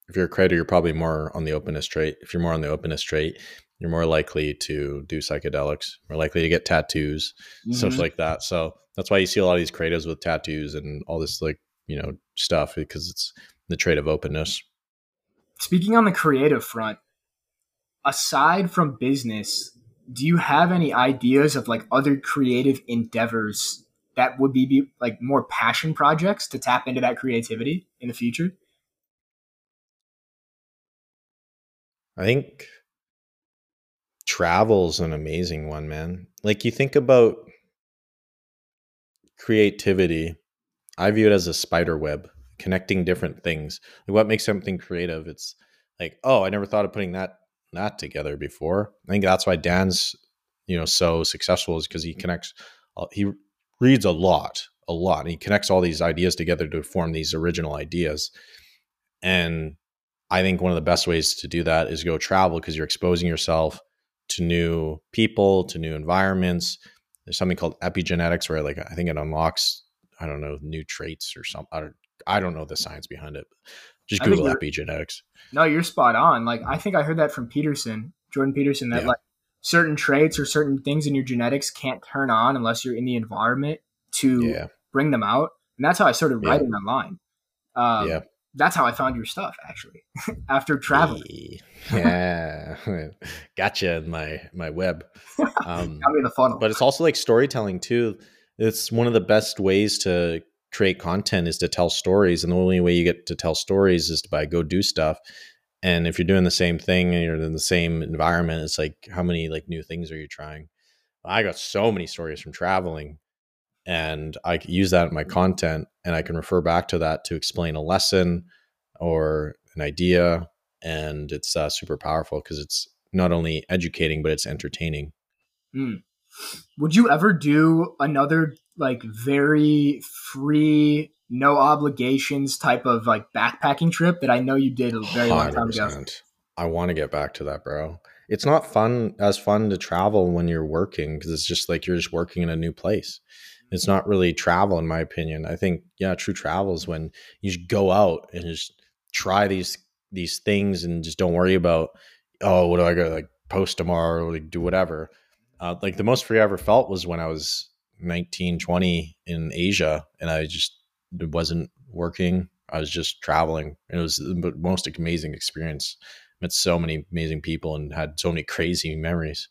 if you're a creator, you're probably more on the openness trait. If you're more on the openness trait, you're more likely to do psychedelics, more likely to get tattoos, mm-hmm. stuff like that. So that's why you see a lot of these creatives with tattoos and all this like, you know, stuff because it's the trait of openness. Speaking on the creative front, aside from business, do you have any ideas of like other creative endeavors that would be, be like more passion projects to tap into that creativity in the future? I think travel's an amazing one, man. Like you think about creativity, I view it as a spider web, connecting different things. Like what makes something creative? It's like, oh, I never thought of putting that that together before. I think that's why Dan's, you know, so successful is because he connects, uh, he reads a lot, a lot. And he connects all these ideas together to form these original ideas. And I think one of the best ways to do that is go travel because you're exposing yourself to new people, to new environments. There's something called epigenetics where like I think it unlocks, I don't know, new traits or something. I don't, I don't know the science behind it. Just Google epigenetics. No, you're spot on. Like I think I heard that from Peterson, Jordan Peterson, that yeah. like certain traits or certain things in your genetics can't turn on unless you're in the environment to yeah. bring them out. And that's how I started writing yeah. online. Um, yeah. That's how I found your stuff actually [laughs] after traveling. yeah, [laughs] gotcha in my my web. [laughs] Um, Got me the funnel. But it's also like storytelling too. It's one of the best ways to create content is to tell stories and the only way you get to tell stories is by go do stuff. And if you're doing the same thing and you're in the same environment it's like how many like new things are you trying? I got so many stories from traveling and i use that in my content and i can refer back to that to explain a lesson or an idea and it's uh, super powerful because it's not only educating but it's entertaining. Mm. would you ever do another like very free, no obligations type of like backpacking trip that I know you did a very 100%. long time ago. I want to get back to that, bro. It's not fun as fun to travel when you're working because it's just like you're just working in a new place. It's not really travel, in my opinion. I think yeah, true travel is when you just go out and just try these these things and just don't worry about oh, what do I go like post tomorrow or like do whatever. Uh, like the most free I ever felt was when I was 19, 20 in Asia and I just wasn't working. I was just traveling. It was the most amazing experience. Met so many amazing people and had so many crazy memories.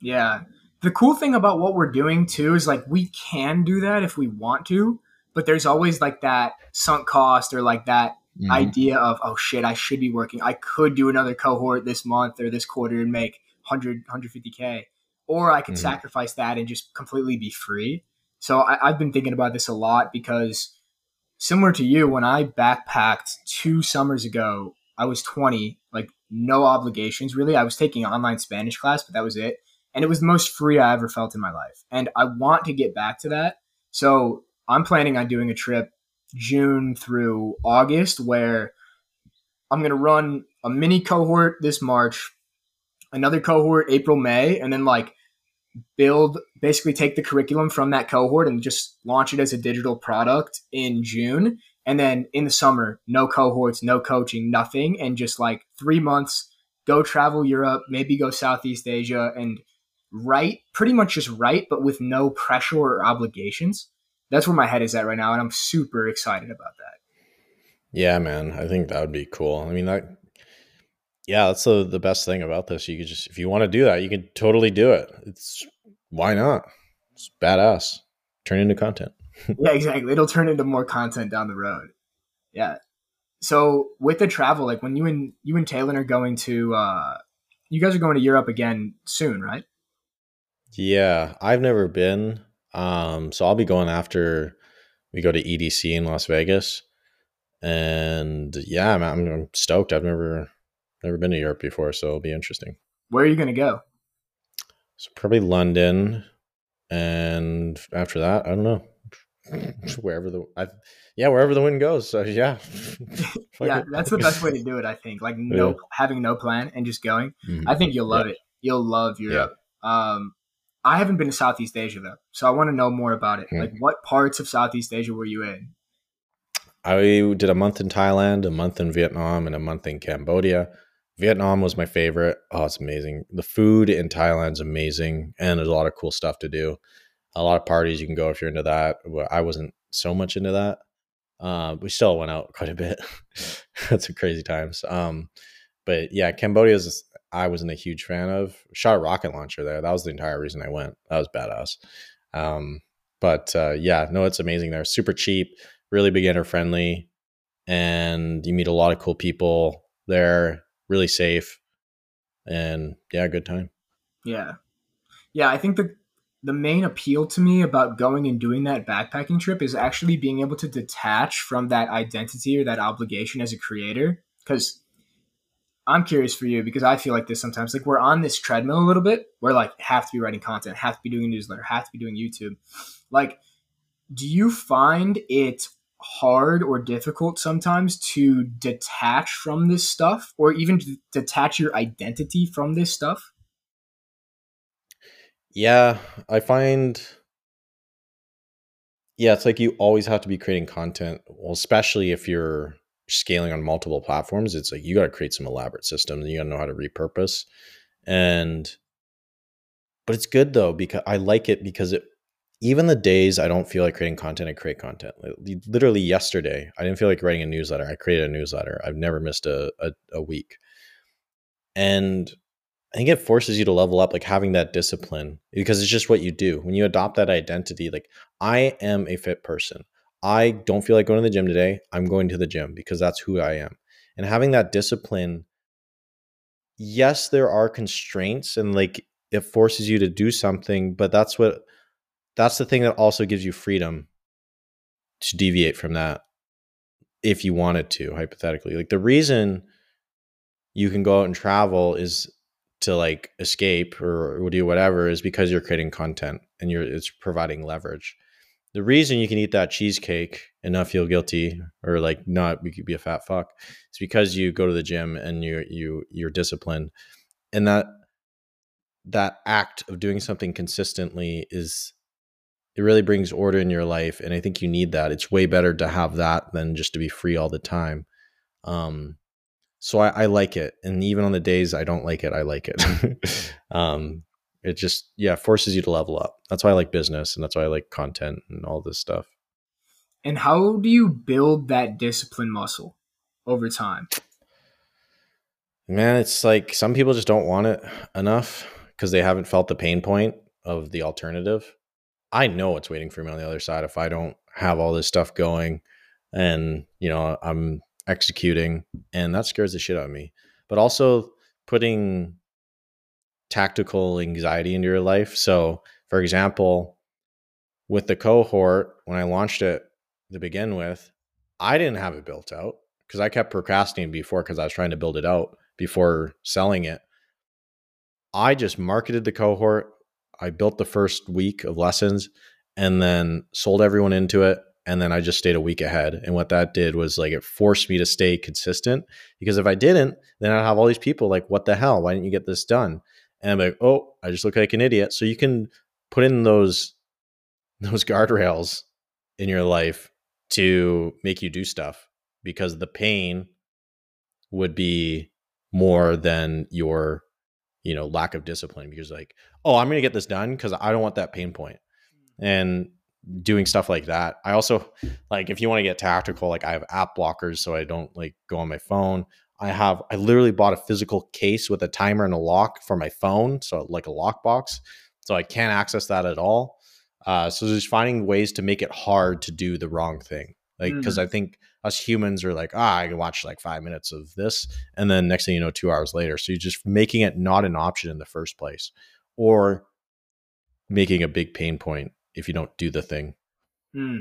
Yeah. The cool thing about what we're doing too is like we can do that if we want to, but there's always like that sunk cost or like that mm-hmm. idea of, oh shit, I should be working. I could do another cohort this month or this quarter and make 100, 150K or I could mm-hmm. sacrifice that and just completely be free. So I, I've been thinking about this a lot because similar to you, when I backpacked two summers ago, I was 20. like no obligations really. I was taking online Spanish class, but that was it. And it was the most free I ever felt in my life. And I want to get back to that. So I'm planning on doing a trip June through August where I'm going to run a mini cohort this March, another cohort April, May, and then like build basically take the curriculum from that cohort and just launch it as a digital product in June. And then in the summer, no cohorts, no coaching, nothing. And just like three months, go travel Europe, maybe go Southeast Asia and write, pretty much just write, but with no pressure or obligations. That's where my head is at right now. And I'm super excited about that. Yeah, man. I think that would be cool. I mean, that, yeah, that's the, the best thing about this. You could just, if you want to do that, you can totally do it. It's, why not? It's badass. Turn into content. [laughs] yeah, exactly. It'll turn into more content down the road. Yeah. So with the travel, like when you and you and Taylor are going to, uh, you guys are going to Europe again soon, right? Yeah, I've never been. Um, so I'll be going after we go to EDC in Las Vegas, and yeah, I'm, I'm stoked. I've never never been to Europe before, so it'll be interesting. Where are you going to go? So probably London, and after that, I don't know. [laughs] wherever the I, yeah wherever the wind goes so yeah [laughs] yeah that's the best way to [laughs] do it i think like no yeah. having no plan and just going mm-hmm. i think you'll love yeah. it you'll love europe yeah. um i haven't been to southeast asia though so i want to know more about it mm-hmm. like what parts of southeast asia were you in i did a month in thailand a month in vietnam and a month in cambodia Vietnam was my favorite. Oh, it's amazing. The food in Thailand's amazing, and there's a lot of cool stuff to do. A lot of parties you can go if you're into that. I wasn't so much into that. Uh, we still went out quite a bit. [laughs] That's some crazy times. Um, but yeah, Cambodia's I wasn't a huge fan of. Shot a rocket launcher there. That was the entire reason I went. That was badass. Um, but uh, yeah, no, it's amazing there. Super cheap, really beginner friendly, and you meet a lot of cool people there really safe, and yeah, good time. Yeah, yeah. I think the the main appeal to me about going and doing that backpacking trip is actually being able to detach from that identity or that obligation as a creator. Because I'm curious for you because I feel like this sometimes. Like we're on this treadmill a little bit. We're like have to be writing content, have to be doing a newsletter, have to be doing YouTube. Like, do you find it hard or difficult sometimes to detach from this stuff or even detach your identity from this stuff? Yeah, I find yeah, it's like you always have to be creating content. Well, especially if you're scaling on multiple platforms, it's like you got to create some elaborate systems and you got to know how to repurpose. And but it's good though because I like it because it even the days I don't feel like creating content, I create content. Literally yesterday, I didn't feel like writing a newsletter. I created a newsletter. I've never missed a, a, a week. And I think it forces you to level up, like having that discipline, because it's just what you do. When you adopt that identity, like I am a fit person. I don't feel like going to the gym today. I'm going to the gym because that's who I am. And having that discipline, yes, there are constraints and like it forces you to do something, but that's what that's the thing that also gives you freedom to deviate from that if you wanted to hypothetically. Like the reason you can go out and travel is to like escape or, do whatever is because you're creating content and you're it's providing leverage. The reason you can eat that cheesecake and not feel guilty or like not be a fat fuck is because you go to the gym and you you you're disciplined. And that that act of doing something consistently is it really brings order in your life and i think you need that. It's way better to have that than just to be free all the time. Um so I, I like it and even on the days i don't like it i like it. [laughs] Um it just yeah forces you to level up. That's why i like business and that's why i like content and all this stuff. And how do you build that discipline muscle over time? Man it's like some people just don't want it enough because they haven't felt the pain point of the alternative I know what's waiting for me on the other side if I don't have all this stuff going and, you know, I'm executing and that scares the shit out of me. But also putting tactical anxiety into your life. So, for example, with the cohort, when I launched it to begin with, I didn't have it built out because I kept procrastinating before because I was trying to build it out before selling it. I just marketed the cohort. I built the first week of lessons and then sold everyone into it. And then I just stayed a week ahead. And what that did was like it forced me to stay consistent because if I didn't, then I'd have all these people like, what the hell? Why didn't you get this done? And I'm like, oh, I just look like an idiot. So you can put in those [laughs] those guardrails in your life to make you do stuff because the pain would be more than your you know lack of discipline because like oh i'm going to get this done because i don't want that pain point. and doing stuff like that i also like if you want to get tactical like i have app blockers so i don't like go on my phone i have i literally bought a physical case with a timer and a lock for my phone so like a lockbox so i can't access that at all uh, so just finding ways to make it hard to do the wrong thing like because mm. i think us humans are like ah i can watch like five minutes of this and then next thing you know two hours later so you're just making it not an option in the first place or making a big pain point if you don't do the thing mm.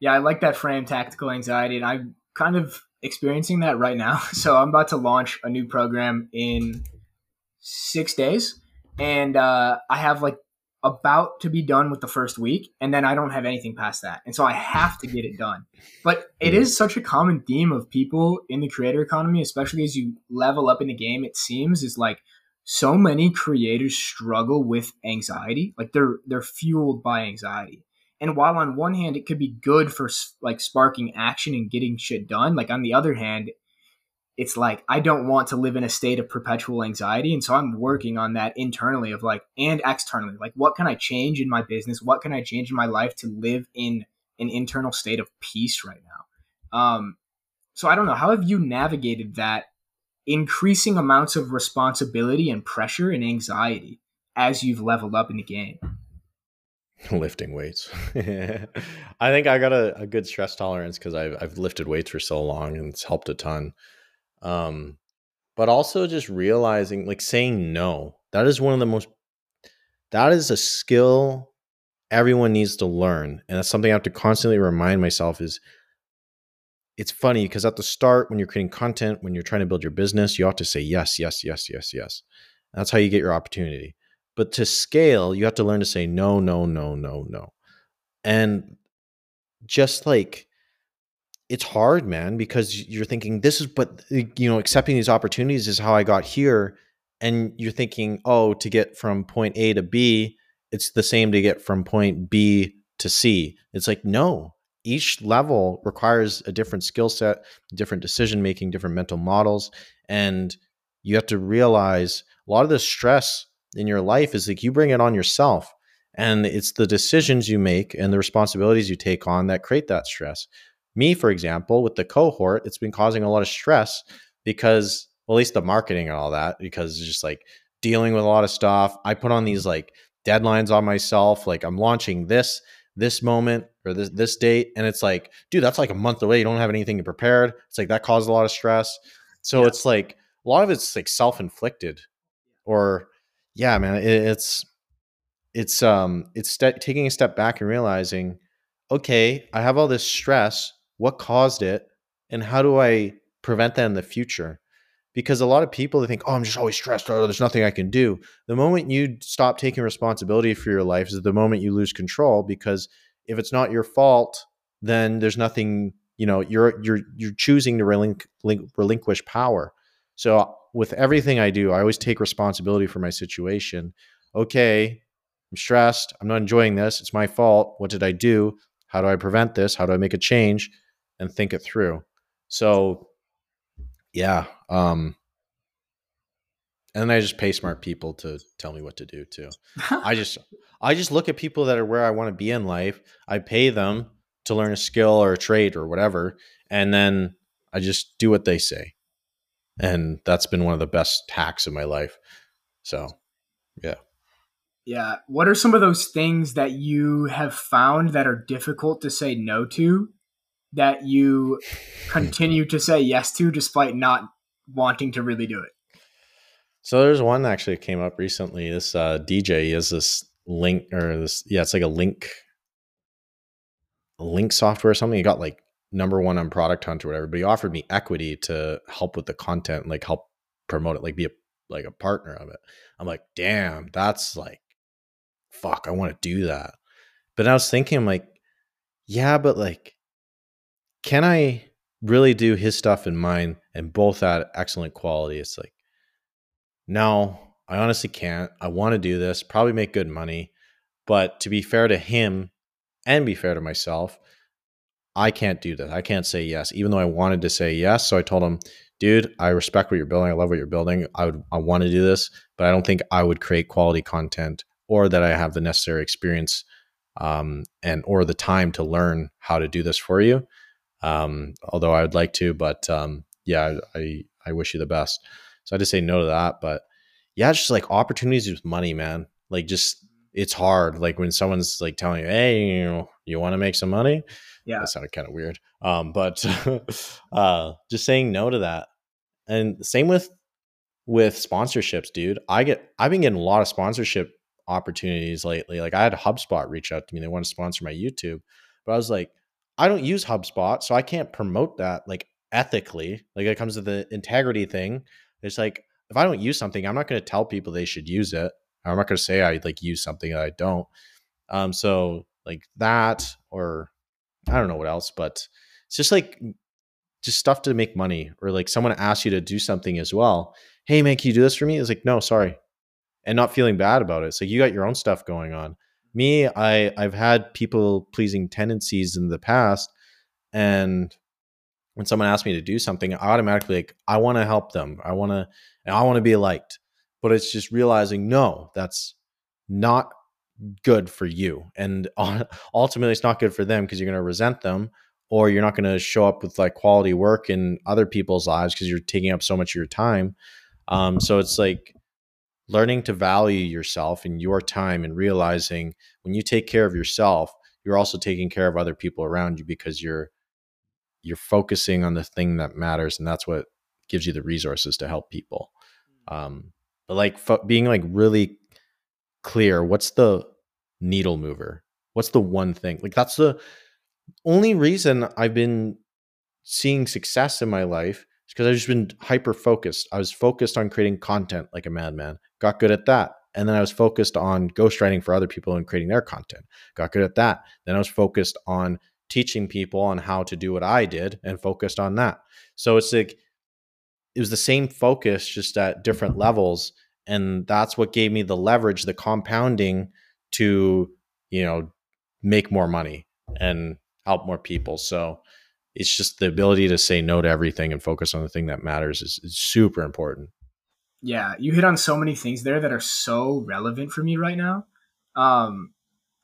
yeah i like that frame tactical anxiety and i'm kind of experiencing that right now [laughs] so i'm about to launch a new program in six days and uh, i have like about to be done with the first week and then I don't have anything past that. And so I have to get it done. But it is such a common theme of people in the creator economy, especially as you level up in the game, it seems is like so many creators struggle with anxiety. Like they're they're fueled by anxiety. And while on one hand it could be good for like sparking action and getting shit done, like on the other hand it's like I don't want to live in a state of perpetual anxiety. And so I'm working on that internally of like and externally. Like what can I change in my business? What can I change in my life to live in an internal state of peace right now? Um so I don't know. How have you navigated that increasing amounts of responsibility and pressure and anxiety as you've leveled up in the game? [laughs] lifting weights. [laughs] I think I got a, a good stress tolerance because I've, I've lifted weights for so long and it's helped a ton. Um, but also just realizing, like saying no. That is one of the most. That is a skill everyone needs to learn, and that's something I have to constantly remind myself. Is it's funny because at the start, when you're creating content, when you're trying to build your business, you have to say yes, yes, yes, yes, yes. That's how you get your opportunity. But to scale, you have to learn to say no, no, no, no, no. And just like it's hard, man, because you're thinking this is, but you know, accepting these opportunities is how I got here. And you're thinking, oh, to get from point A to B, it's the same to get from point B to C. It's like, no, each level requires a different skill set, different decision making, different mental models. And you have to realize a lot of the stress in your life is like you bring it on yourself. And it's the decisions you make and the responsibilities you take on that create that stress me, for example, with the cohort, it's been causing a lot of stress because, well, at least the marketing and all that, because it's just like dealing with a lot of stuff. I put on these like deadlines on myself, like I'm launching this this moment or this this date, and it's like, dude, that's like a month away. You don't have anything prepared. It's like that caused a lot of stress. So yeah. it's like a lot of it's like self inflicted, or yeah, man, it, it's it's um it's st- taking a step back and realizing, okay, I have all this stress what caused it, and how do I prevent that in the future? Because a lot of people they think, oh, I'm just always stressed. Oh, there's nothing I can do. The moment you stop taking responsibility for your life is the moment you lose control. Because if it's not your fault, then there's nothing. You know, you're you're you're choosing to relinqu- relinquish power. So with everything I do, I always take responsibility for my situation. Okay, I'm stressed. I'm not enjoying this. It's my fault. What did I do? How do I prevent this? How do I make a change? and think it through. So yeah, um and then I just pay smart people to tell me what to do too. I [laughs] just I just look at people that are where I want to be in life. I pay them to learn a skill or a trade or whatever, and then I just do what they say. And that's been one of the best hacks in my life. So, yeah. Yeah. What are some of those things that you have found that are difficult to say no to that you continue to say yes to despite not wanting to really do it? So there's one actually came up recently. This uh, DJ has this link or this yeah, it's like a link link software or something. He got like number one on Product Hunt or whatever, but he offered me equity to help with the content, like help promote it, like be a like a partner of it. I'm like, damn, that's like, fuck, I want to do that. But I was thinking, I'm like, yeah, but like, can I really do his stuff and mine and both at excellent quality? It's like, no, I honestly can't. I want to do this, probably make good money. But to be fair to him and be fair to myself, I can't do this. I can't say yes, even though I wanted to say yes. So I told him, dude, I respect what you're building. I love what you're building. I would, I want to do this, but I don't think I would create quality content or that I have the necessary experience um, and or the time to learn how to do this for you. Um, although I would like to, but um, yeah, I, I wish you the best. So I just say no to that. But yeah, it's just like opportunities with money, man. Like just it's hard. Like when someone's like telling you, "Hey, you know, you want to make some money," Yeah. that sounded kind of weird. Um, but [laughs] uh, just saying no to that, and same with with sponsorships, dude. I get I've been getting a lot of sponsorship opportunities lately. Like I had HubSpot reach out to me; they want to sponsor my YouTube, but I was like, I don't use HubSpot, so I can't promote that like ethically. Like it comes to the integrity thing. It's like if I don't use something, I'm not going to tell people they should use it. I'm not going to say I like use something that I don't. Um, so like that, or I don't know what else, but it's just like just stuff to make money, or like someone asks you to do something as well. Hey man, can you do this for me? It's like no, sorry, and not feeling bad about it. So you got your own stuff going on. Me, I I've had people pleasing tendencies in the past, and when someone asks me to do something, I automatically like I want to help them. I want to I want to be liked. But it's just realizing no, that's not good for you. And [laughs] ultimately it's not good for them because you're going to resent them or you're not going to show up with like quality work in other people's lives because you're taking up so much of your time. Um, so it's like learning to value yourself and your time and realizing when you take care of yourself, you're also taking care of other people around you because you're you're focusing on the thing that matters and that's what gives you the resources to help people. Um but like fo- being like really clear what's the needle mover? What's the one thing? Like that's the only reason i've been seeing success in my life is because i've just been hyper focused i was focused on creating content like a madman. Got good at that. And then i was focused on ghostwriting for other people and creating their content. Got good at that. Then i was focused on teaching people on how to do what i did and focused on that. So it's like it was the same focus just at different levels. And that's what gave me the leverage the compounding to you know make more money and help more people. So it's just the ability to say no to everything and focus on the thing that matters is, is super important Yeah, you hit on so many things there that are so relevant for me right now. Um,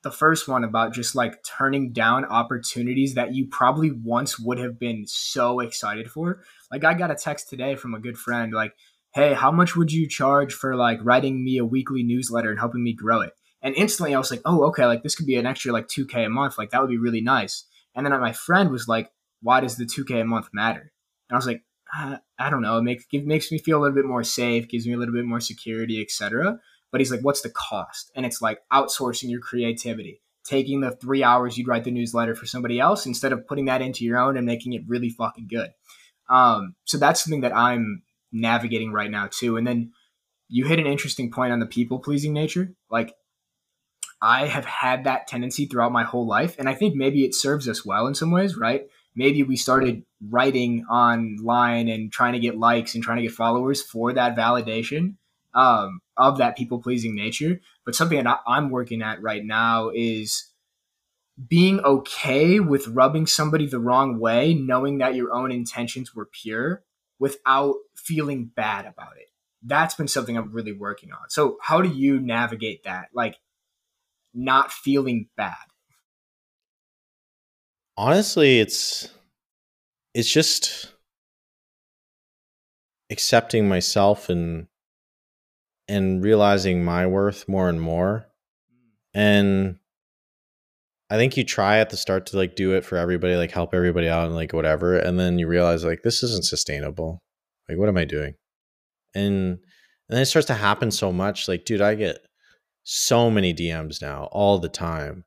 the first one about just like turning down opportunities that you probably once would have been so excited for. Like I got a text today from a good friend like, "Hey, how much would you charge for like writing me a weekly newsletter and helping me grow it?" And instantly I was like, "Oh, okay, like this could be an extra like 2k a month. Like that would be really nice." And then my friend was like, "Why does the 2k a month matter?" And I was like, uh, I don't know. It makes it makes me feel a little bit more safe, gives me a little bit more security, etc. But he's like, what's the cost? And it's like outsourcing your creativity, taking the three hours you'd write the newsletter for somebody else instead of putting that into your own and making it really fucking good. Um, so that's something that I'm navigating right now too. And then you hit an interesting point on the people pleasing nature. Like I have had that tendency throughout my whole life, and I think maybe it serves us well in some ways, right? Maybe we started writing online and trying to get likes and trying to get followers for that validation um, of that people pleasing nature. But something that I'm working at right now is being okay with rubbing somebody the wrong way, knowing that your own intentions were pure without feeling bad about it. That's been something I'm really working on. So, how do you navigate that? Like, not feeling bad. Honestly it's it's just accepting myself and and realizing my worth more and more. And i think you try at the start to like do it for everybody like help everybody out and like whatever and then you realize like this isn't sustainable. Like what am i doing? And and then it starts to happen so much. Like dude i get so many dms now all the time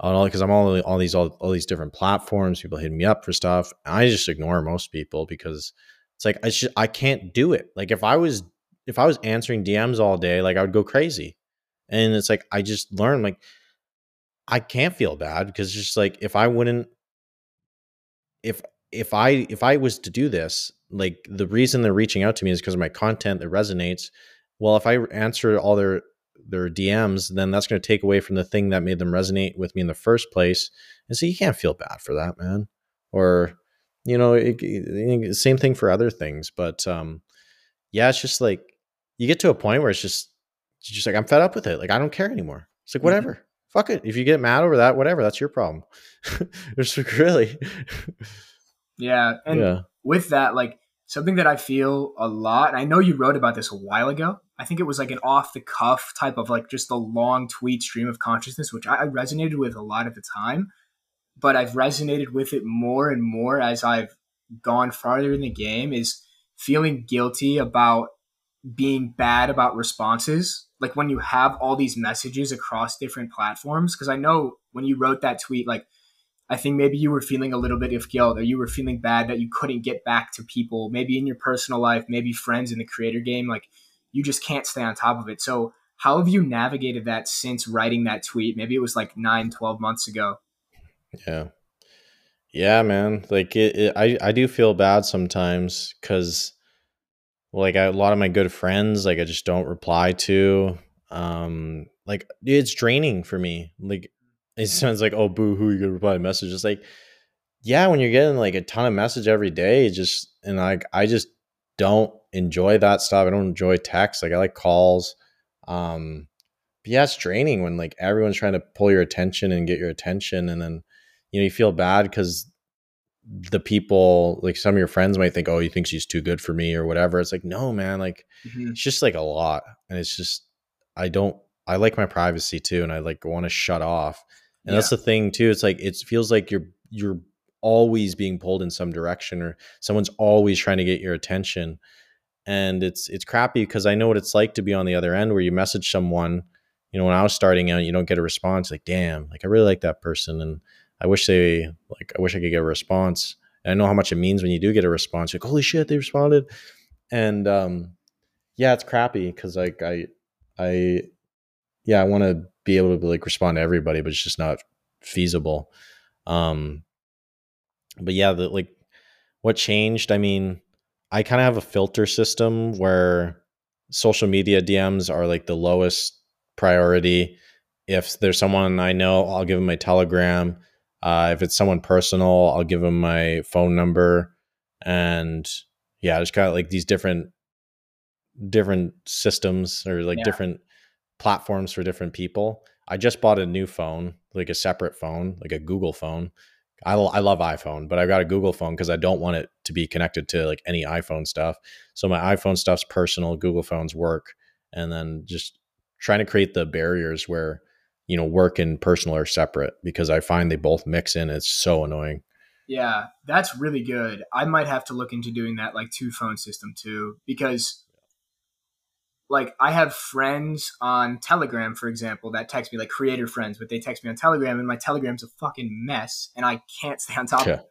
all because i'm all all these all, all these different platforms people hitting me up for stuff i just ignore most people because it's like I should, I can't do it. Like if I was if I was answering DMs all day, like I would go crazy. And it's like I just learned like I can't feel bad because it's just like if I wouldn't if if I if I was to do this, like the reason they're reaching out to me is because of my content that resonates. Well, if I answer all their their DMs, then that's going to take away from the thing that made them resonate with me in the first place. And so you can't feel bad for that, man. Or you know, it, it, same thing for other things. But um, yeah, it's just like you get to a point where it's just it's just like I'm fed up with it. Like I don't care anymore. It's like mm-hmm. whatever. Mm-hmm. Fuck it. If you get mad over that, whatever. That's your problem. [laughs] it's like really. yeah, and yeah. with that, like something that I feel a lot, and I know you wrote about this a while ago. I think it was like an off the cuff type of like just a long tweet stream of consciousness, which I, I resonated with a lot at the time but I've resonated with it more and more as I've gone farther in the game is feeling guilty about being bad about responses. Like when you have all these messages across different platforms, because I know when you wrote that tweet, like I think maybe you were feeling a little bit of guilt or you were feeling bad that you couldn't get back to people, maybe in your personal life, maybe friends in the creator game. Like you just can't stay on top of it. So, how have you navigated that since writing that tweet? Maybe it was like nine, 12 months ago. Yeah. Yeah, man. Like it, it I I do feel bad sometimes cuz like I, a lot of my good friends like I just don't reply to um like it's draining for me. Like [laughs] it sounds like oh boo hoo you gonna reply to messages like yeah when you're getting like a ton of message every day just and like I just don't enjoy that stuff. I don't enjoy text. Like I like calls. Um but yeah, it's draining when like everyone's trying to pull your attention and get your attention and then you know you feel bad because the people like some of your friends might think oh you think she's too good for me or whatever it's like no man like mm-hmm. it's just like a lot and it's just i don't i like my privacy too and i like want to shut off and yeah. that's the thing too it's like it feels like you're you're always being pulled in some direction or someone's always trying to get your attention and it's it's crappy because i know what it's like to be on the other end where you message someone you know when i was starting out you don't get a response like damn like i really like that person and I wish they like I wish I could get a response. And I know how much it means when you do get a response. Like, holy shit, they responded. And um yeah, it's crappy because like I I yeah, I want to be able to like respond to everybody, but it's just not feasible. Um but yeah, the like what changed, I mean, I kind of have a filter system where social media DMs are like the lowest priority. If there's someone I know, I'll give them my Telegram. Uh, if it's someone personal, I'll give them my phone number, and yeah, I just got like these different different systems or like yeah. different platforms for different people. I just bought a new phone, like a separate phone, like a Google phone. I, I love iPhone, but I got a Google phone because I don't want it to be connected to like any iPhone stuff. So my iPhone stuff's personal, Google phones work, and then just trying to create the barriers where you know work and personal are separate because i find they both mix in it's so annoying yeah that's really good i might have to look into doing that like two phone system too because like i have friends on telegram for example that text me like creator friends but they text me on telegram and my telegram's a fucking mess and i can't [laughs] stay on top yeah. of it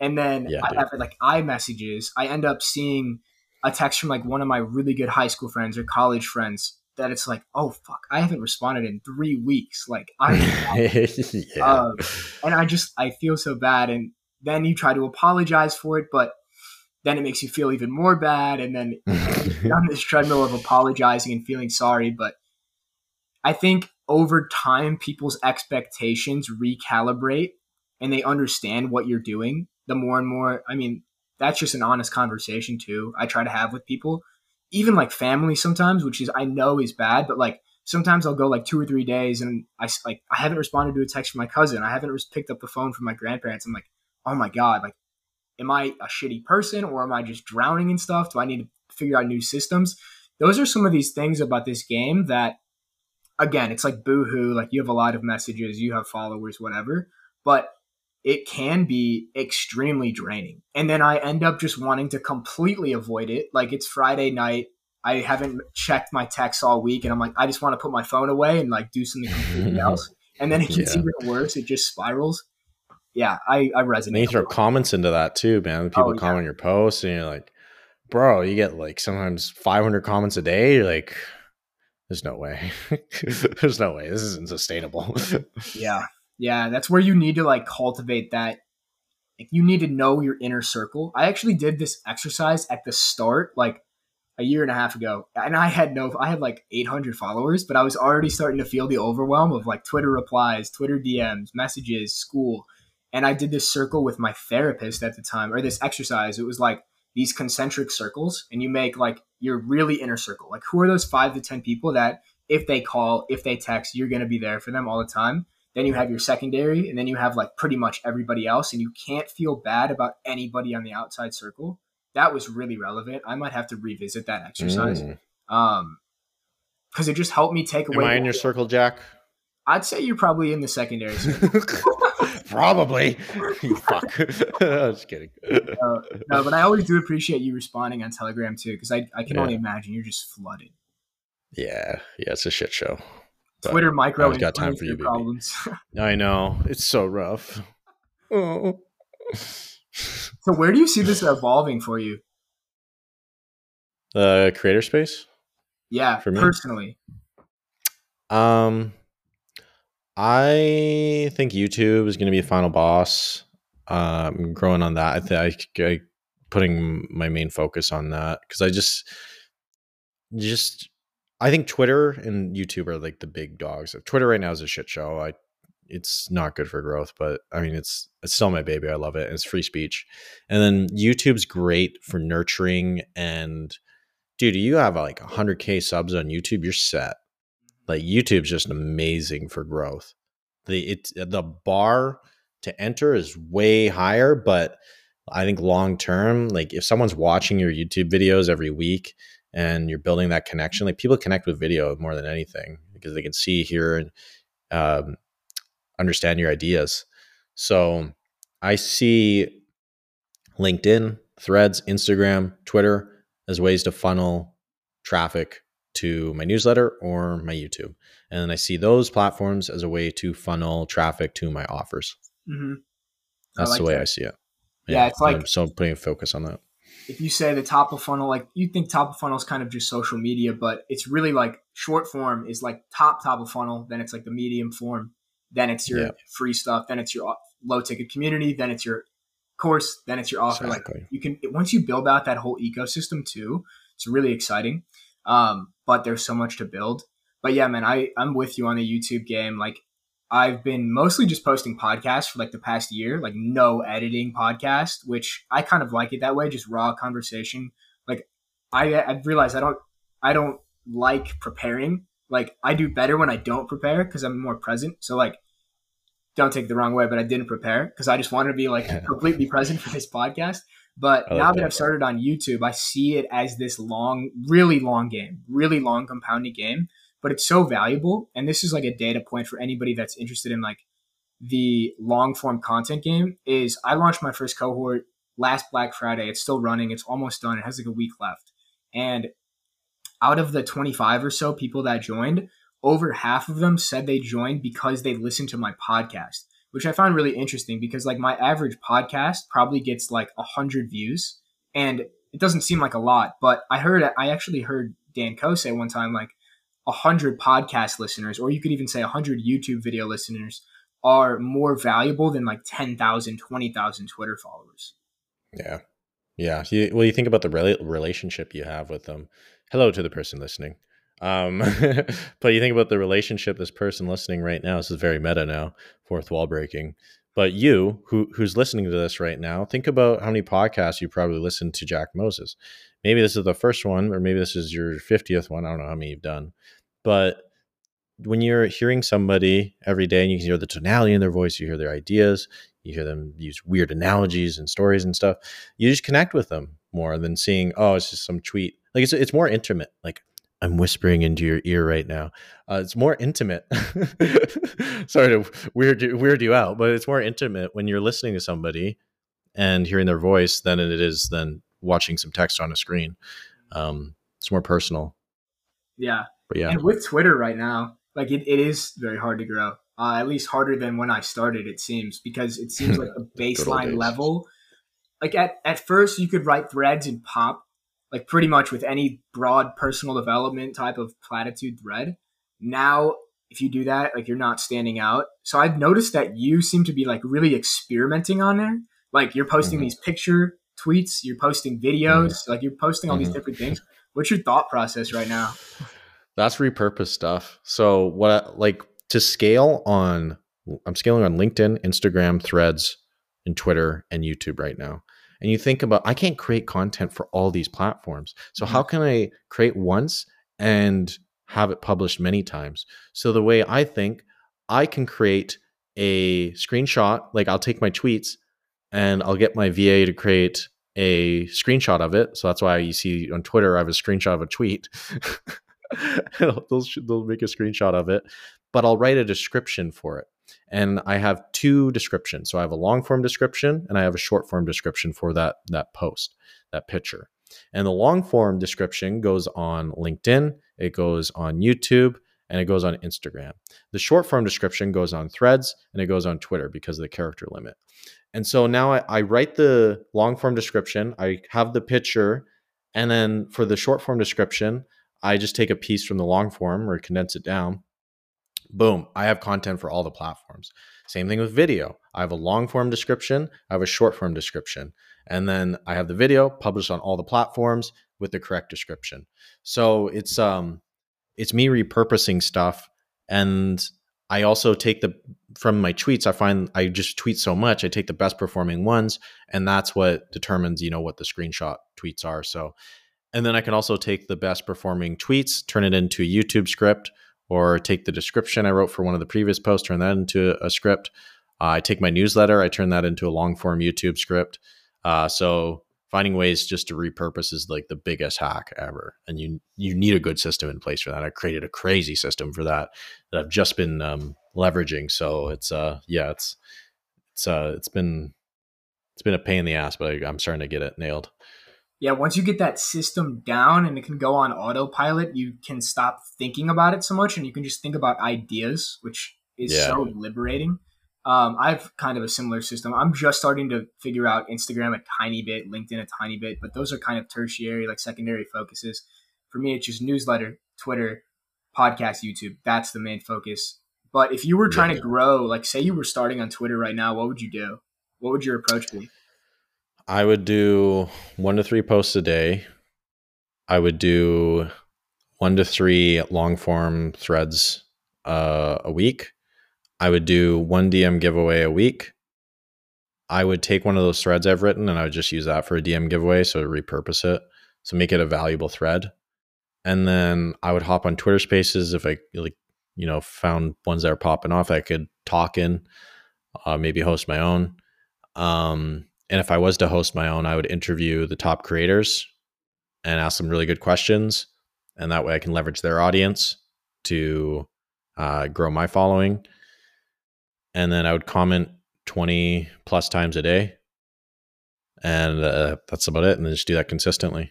and then yeah, i dude. have like iMessages i end up seeing a text from like one of my really good high school friends or college friends that it's like, oh fuck, I haven't responded in three weeks. Like I, [laughs] yeah. um, and I just I feel so bad, and then you try to apologize for it, but then it makes you feel even more bad, and then [laughs] on this treadmill of apologizing and feeling sorry. But I think over time, people's expectations recalibrate, and they understand what you're doing. The more and more, I mean, that's just an honest conversation too. I try to have with people even like family sometimes, which is I know is bad, but like sometimes I'll go like two or three days and I like I haven't responded to a text from my cousin. I haven't picked up the phone from my grandparents. I'm like, oh my god, like, am I a shitty person or am I just drowning in stuff? Do I need to figure out new systems? Those are some of these things about this game that, again, it's like boohoo. Like you have a lot of messages, you have followers, whatever, but it can be extremely draining. And then I end up just wanting to completely avoid it. Like it's Friday night. I haven't checked my texts all week and I'm like, I just want to put my phone away and like do something completely [laughs] else. And then it gets yeah. even worse. It just spirals. Yeah, I, I resonate. And you throw comments into that too, man. People oh, comment yeah. your posts and you're like, bro, you get like sometimes 500 comments a day. You're like, there's no way. [laughs] there's no way. This isn't sustainable. [laughs] yeah. Yeah. That's where you need to like cultivate that. Like, you need to know your inner circle. I actually did this exercise at the start, like a year and a half ago, and I had no, I had like 800 followers, but I was already starting to feel the overwhelm of like Twitter replies, Twitter DMs, messages, school. And I did this circle with my therapist at the time, or this exercise. It was like, these concentric circles and you make like your really inner circle. Like who are those five to 10 people that if they call, if they text, you're going to be there for them all the time. Then you have your secondary and then you have like pretty much everybody else and you can't feel bad about anybody on the outside circle. That was really relevant. I might have to revisit that exercise. Mm. Um, cause it just helped me take away. Am I in your circle, Jack? I'd say you're probably in the secondary. [laughs] probably. you fuck. [laughs] I was kidding. Uh, no, but I always do appreciate you responding on Telegram too, because I, I can yeah. only imagine you're just flooded. Yeah, yeah, it's a shit show. Twitter micro got time for you problems. [laughs] I know it's so rough. Oh. So where do you see this evolving for you? Uh, creator space. Yeah, for me personally. Um, I think YouTube is going to be a final boss. Um, growing on that, I think I, putting my main focus on that because I just, just, I think Twitter and YouTube are like the big dogs. Twitter right now is a shit show. I, it's not good for growth, but I mean, it's it's still my baby. I love it. It's free speech, and then YouTube's great for nurturing and. Dude, you have like 100k subs on YouTube, you're set like YouTube's just amazing for growth. The it the bar to enter is way higher, but I think long term, like if someone's watching your YouTube videos every week and you're building that connection, like people connect with video more than anything because they can see, hear, and um, understand your ideas. So I see LinkedIn, Threads, Instagram, Twitter as ways to funnel traffic to my newsletter or my YouTube. And I see those platforms as a way to funnel traffic to my offers. Mm-hmm. That's like the way that. I see it. Yeah, yeah it's like I'm so putting focus on that. If you say the top of funnel, like you think top of funnel is kind of just social media, but it's really like short form is like top top of funnel. Then it's like the medium form. Then it's your yeah. free stuff. Then it's your low ticket community. Then it's your course. Then it's your offer. Exactly. Like you can once you build out that whole ecosystem too, it's really exciting. Um, but there's so much to build. But yeah, man, I I'm with you on the YouTube game. Like I've been mostly just posting podcasts for like the past year, like no editing podcast, which I kind of like it that way, just raw conversation. Like I I realized I don't I don't like preparing. Like I do better when I don't prepare because I'm more present. So like don't take the wrong way, but I didn't prepare because I just wanted to be like completely present for this podcast. But now that, that I've started on YouTube, I see it as this long, really long game, really long compounding game. But it's so valuable, and this is like a data point for anybody that's interested in like the long form content game. Is I launched my first cohort last Black Friday. It's still running. It's almost done. It has like a week left, and out of the 25 or so people that joined, over half of them said they joined because they listened to my podcast which I found really interesting because like my average podcast probably gets like a hundred views, and it doesn't seem like a lot, but I heard I actually heard Dan Koe say one time like a hundred podcast listeners, or you could even say a hundred YouTube video listeners, are more valuable than like 10,000, 20,000 Twitter followers. Yeah. Yeah. Well, you think about the re- relationship you have with them. Hello to the person listening. Um, [laughs] but you think about the relationship this person listening right now. This is very meta now, fourth wall breaking. But you, who who's listening to this right now, think about how many podcasts you probably listened to Jack Moses. Maybe this is the first one, or maybe this is your fiftieth one. I don't know how many you've done, but when you're hearing somebody every day and you can hear the tonality in their voice, you hear their ideas, you hear them use weird analogies and stories and stuff, you just connect with them more than seeing, oh, it's just some tweet. Like it's it's more intimate. Like I'm whispering into your ear right now. Uh, it's more intimate. [laughs] Sorry to weird you, weird you out, but it's more intimate when you're listening to somebody and hearing their voice than it is than watching some text on a screen. Um, it's more personal. Yeah, but yeah. And with Twitter right now, like it, it is very hard to grow. Uh, at least harder than when I started, it seems, because it seems [laughs] like a baseline level. Like at, at first, you could write threads and pop like pretty much with any broad personal development type of platitude thread. Now, if you do that, like you're not standing out. So I've noticed that you seem to be like really experimenting on there. Like you're posting mm-hmm. these picture tweets, you're posting videos, mm-hmm. like you're posting all mm-hmm. these different things. What's your thought process right now? That's repurposed stuff. So what I, like to scale on I'm scaling on LinkedIn, Instagram, Threads, and Twitter and YouTube right now. And you think about I can't create content for all these platforms. So mm-hmm. how can I create once and have it published many times? So the way I think, I can create a screenshot, like I'll take my tweets and I'll get my VA to create a screenshot of it. So that's why you see on Twitter I have a screenshot of a tweet. [laughs] they'll, they'll make a screenshot of it, but I'll write a description for it and I have two descriptions. So I have a long form description and I have a short form description for that that post, that picture. And the long form description goes on LinkedIn, it goes on YouTube, and it goes on Instagram. The short form description goes on Threads and it goes on Twitter because of the character limit. And so now I, I write the long form description, I have the picture, and then for the short form description, I just take a piece from the long form or condense it down boom, I have content for all the platforms. Same thing with video. I have a long form description, I have a short form description, and then I have the video published on all the platforms with the correct description. So it's um it's me repurposing stuff and I also take the from my tweets I find I just tweet so much I take the best performing ones and that's what determines you know what the screenshot tweets are so and then I can also take the best performing tweets turn it into a YouTube script or take the description I wrote for one of the previous posts, turn that into a script. Uh, I take my newsletter, I turn that into a long form YouTube script. Uh, so finding ways just to repurpose is like the biggest hack ever, and you you need a good system in place for that. I created a crazy system for that that I've just been um, leveraging. So it's uh yeah it's it's uh it's been it's been a pain in the ass, but I, I'm starting to get it nailed yeah, once you get that system down and it can go on autopilot, you can stop thinking about it so much and you can just think about ideas, which is yeah. so liberating. Um, I have kind of a similar system. I'm just starting to figure out Instagram a tiny bit, LinkedIn a tiny bit, but those are kind of tertiary, like secondary focuses. For me, it's just newsletter, Twitter, podcast, YouTube. That's the main focus. But if you were trying yeah. to grow, like say you were starting on Twitter right now, what would you do? What would your approach be? I would do one to three posts a day. I would do one to three long form threads uh, a week. I would do one DM giveaway a week. I would take one of those threads I've written and I would just use that for a DM giveaway. So repurpose it. So make it a valuable thread. And then I would hop on Twitter spaces if I like, you know, found ones that are popping off I could talk in, uh, maybe host my own. Um, and if I was to host my own, I would interview the top creators and ask them really good questions. And that way I can leverage their audience to uh, grow my following. And then I would comment 20 plus times a day. And uh, that's about it. And then just do that consistently.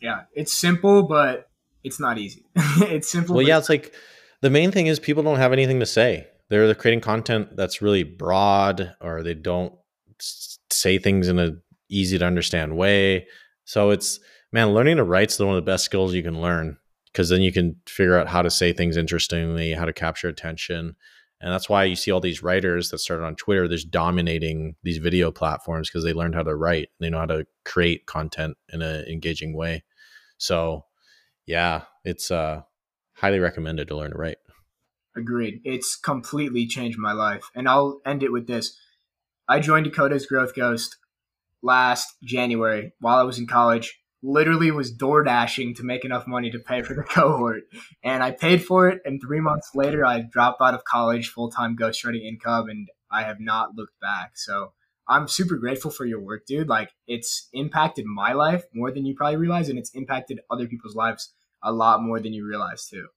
Yeah. It's simple, but it's not easy. [laughs] it's simple. Well, yeah. It's like the main thing is people don't have anything to say. They're, they're creating content that's really broad or they don't say things in a easy to understand way. So it's man, learning to write's one of the best skills you can learn because then you can figure out how to say things interestingly, how to capture attention. And that's why you see all these writers that started on Twitter, they're dominating these video platforms because they learned how to write. They know how to create content in an engaging way. So yeah, it's uh highly recommended to learn to write. Agreed. It's completely changed my life. And I'll end it with this. I joined Dakota's Growth Ghost last January while I was in college. Literally was door dashing to make enough money to pay for the [laughs] cohort, and I paid for it. And three months later, I dropped out of college, full time ghostwriting income, and I have not looked back. So I'm super grateful for your work, dude. Like it's impacted my life more than you probably realize, and it's impacted other people's lives a lot more than you realize too.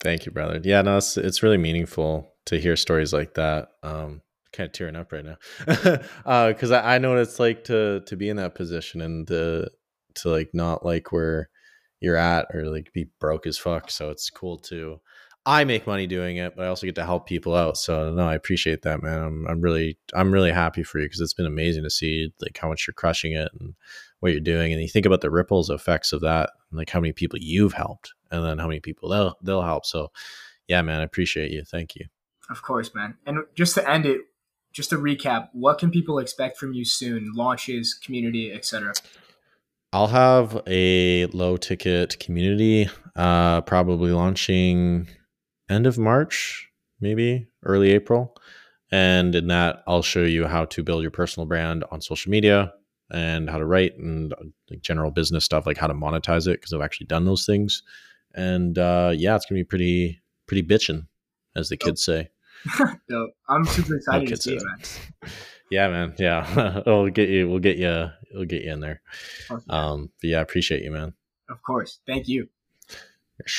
Thank you, brother. Yeah, no, it's it's really meaningful to hear stories like that. Um, kind of tearing up right now because [laughs] uh, I, I know what it's like to to be in that position and to to like not like where you're at or like be broke as fuck. So it's cool to I make money doing it, but I also get to help people out. So no, I appreciate that, man. I'm I'm really I'm really happy for you because it's been amazing to see like how much you're crushing it and what you're doing and you think about the ripples effects of that like how many people you've helped and then how many people they'll they'll help so yeah man i appreciate you thank you of course man and just to end it just to recap what can people expect from you soon launches community etc i'll have a low ticket community uh probably launching end of march maybe early april and in that i'll show you how to build your personal brand on social media and how to write and like general business stuff, like how to monetize it because I've actually done those things. And uh, yeah, it's gonna be pretty pretty bitching, as the kids say. [laughs] no, I'm super excited to see it, man. Yeah, man. Yeah, [laughs] we'll get you. We'll get you. We'll get you in there. Um, but yeah, I appreciate you, man. Of course. Thank you.